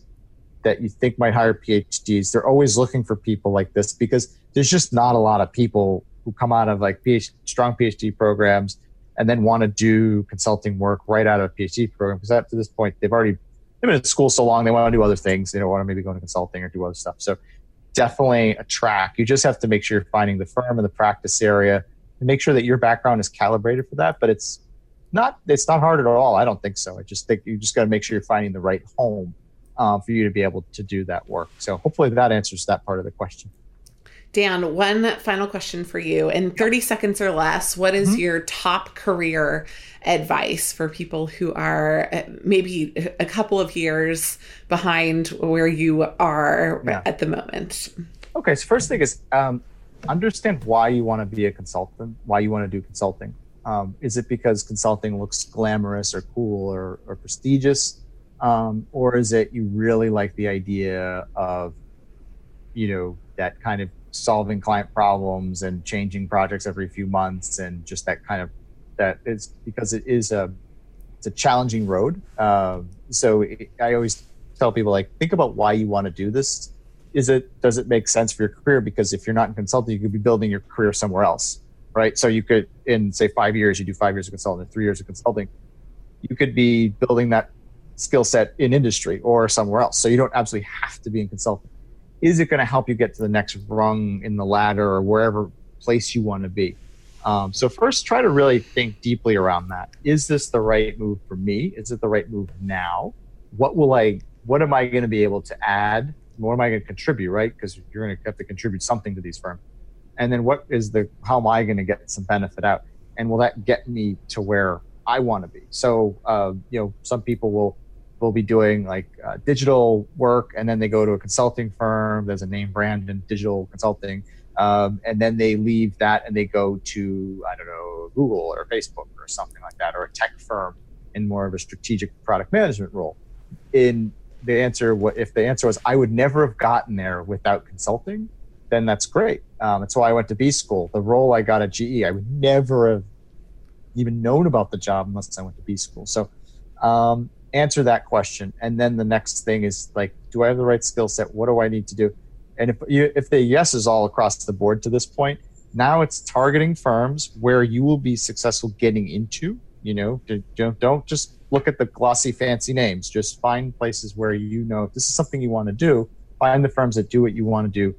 that you think might hire PhDs. They're always looking for people like this because there's just not a lot of people who come out of like PhD, strong PhD programs and then want to do consulting work right out of a PhD program because up to this point they've already they've been in school so long they want to do other things. They don't want to maybe go into consulting or do other stuff. So definitely a track. You just have to make sure you're finding the firm and the practice area and make sure that your background is calibrated for that. But it's not it's not hard at all. I don't think so. I just think you just got to make sure you're finding the right home uh, for you to be able to do that work. So hopefully that answers that part of the question. Dan, one final question for you. In 30 seconds or less, what is mm-hmm. your top career advice for people who are uh, maybe a couple of years behind where you are yeah. at the moment? Okay, so first thing is um, understand why you want to be a consultant, why you want to do consulting. Um, is it because consulting looks glamorous or cool or, or prestigious? Um, or is it you really like the idea of, you know, that kind of solving client problems and changing projects every few months and just that kind of that is because it is a it's a challenging road. Uh, so it, I always tell people like think about why you want to do this is it does it make sense for your career? Because if you're not in consulting, you could be building your career somewhere else, right? So you could in say five years, you do five years of consulting, three years of consulting, you could be building that skill set in industry or somewhere else. So you don't absolutely have to be in consulting. Is it going to help you get to the next rung in the ladder or wherever place you want to be? Um, so first, try to really think deeply around that. Is this the right move for me? Is it the right move now? What will I? What am I going to be able to add? What am I going to contribute? Right? Because you're going to have to contribute something to these firms. And then what is the? How am I going to get some benefit out? And will that get me to where I want to be? So uh, you know, some people will will be doing like uh, digital work, and then they go to a consulting firm. There's a name brand in digital consulting um, and then they leave that and they go to I don't know Google or Facebook or something like that, or a tech firm in more of a strategic product management role. In the answer, what if the answer was I would never have gotten there without consulting? Then that's great. Um, that's why I went to B school. The role I got at GE, I would never have even known about the job unless I went to B school. So um, answer that question, and then the next thing is like, do I have the right skill set? What do I need to do? And if you, if the yes is all across the board to this point, now it's targeting firms where you will be successful getting into. You know, don't, don't just look at the glossy, fancy names. Just find places where you know this is something you want to do. Find the firms that do what you want to do.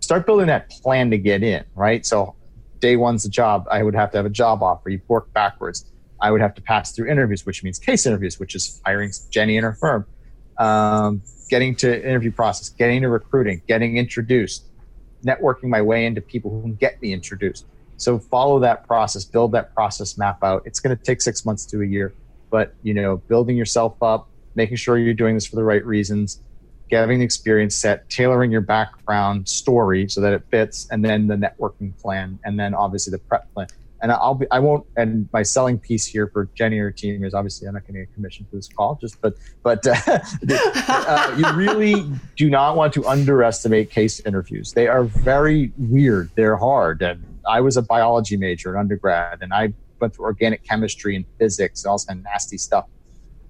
Start building that plan to get in. Right. So day one's the job. I would have to have a job offer. You work backwards. I would have to pass through interviews, which means case interviews, which is hiring Jenny and her firm. Um, getting to interview process, getting to recruiting, getting introduced, networking my way into people who can get me introduced. So follow that process, build that process map out. It's going to take six months to a year, but you know, building yourself up, making sure you're doing this for the right reasons, getting the experience set, tailoring your background story so that it fits, and then the networking plan, and then obviously the prep plan and I'll be I won't and my selling piece here for Jenny or team is obviously I'm not getting a commission for this call just but but uh, uh, you really do not want to underestimate case interviews. They are very weird. They're hard. And I was a biology major in undergrad and I went through organic chemistry and physics and all kind of nasty stuff.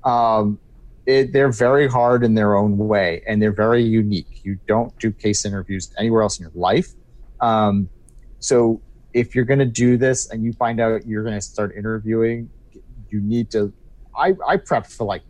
Um, it, they're very hard in their own way and they're very unique. You don't do case interviews anywhere else in your life. Um, so if you're going to do this and you find out you're going to start interviewing, you need to. I, I prepped for like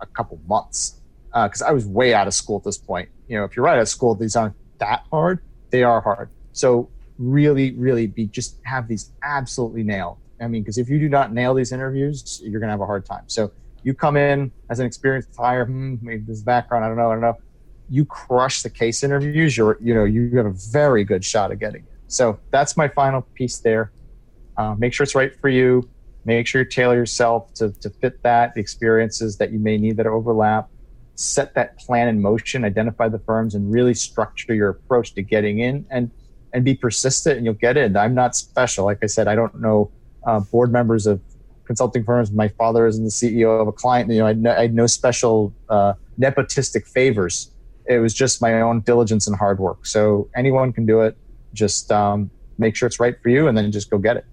a couple months because uh, I was way out of school at this point. You know, if you're right out of school, these aren't that hard. They are hard. So really, really be just have these absolutely nailed. I mean, because if you do not nail these interviews, you're going to have a hard time. So you come in as an experienced hire, hmm, maybe this background, I don't know, I don't know. You crush the case interviews, you're, you know, you have a very good shot of getting. So that's my final piece there. Uh, make sure it's right for you. Make sure you tailor yourself to, to fit that, the experiences that you may need that overlap. Set that plan in motion, identify the firms, and really structure your approach to getting in and, and be persistent, and you'll get in. I'm not special. Like I said, I don't know uh, board members of consulting firms. My father isn't the CEO of a client. You know, I, no, I had no special uh, nepotistic favors. It was just my own diligence and hard work. So anyone can do it just um, make sure it's right for you and then just go get it.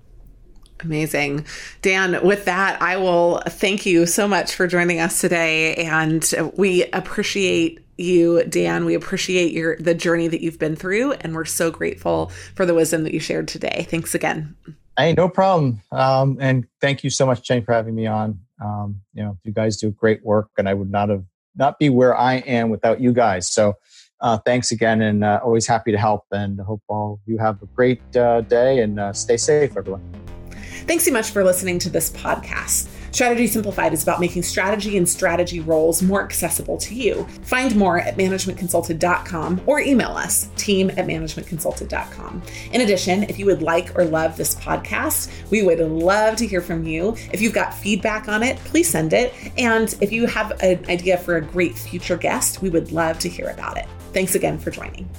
Amazing. Dan, with that, I will thank you so much for joining us today. And we appreciate you, Dan. We appreciate your the journey that you've been through, and we're so grateful for the wisdom that you shared today. Thanks again. Hey, no problem. Um, and thank you so much, Jane, for having me on. Um, you know, you guys do great work, and I would not have not be where I am without you guys. So uh, thanks again and uh, always happy to help and hope all you have a great uh, day and uh, stay safe everyone thanks so much for listening to this podcast Strategy Simplified is about making strategy and strategy roles more accessible to you. Find more at managementconsulted.com or email us, team at managementconsulted.com. In addition, if you would like or love this podcast, we would love to hear from you. If you've got feedback on it, please send it. And if you have an idea for a great future guest, we would love to hear about it. Thanks again for joining.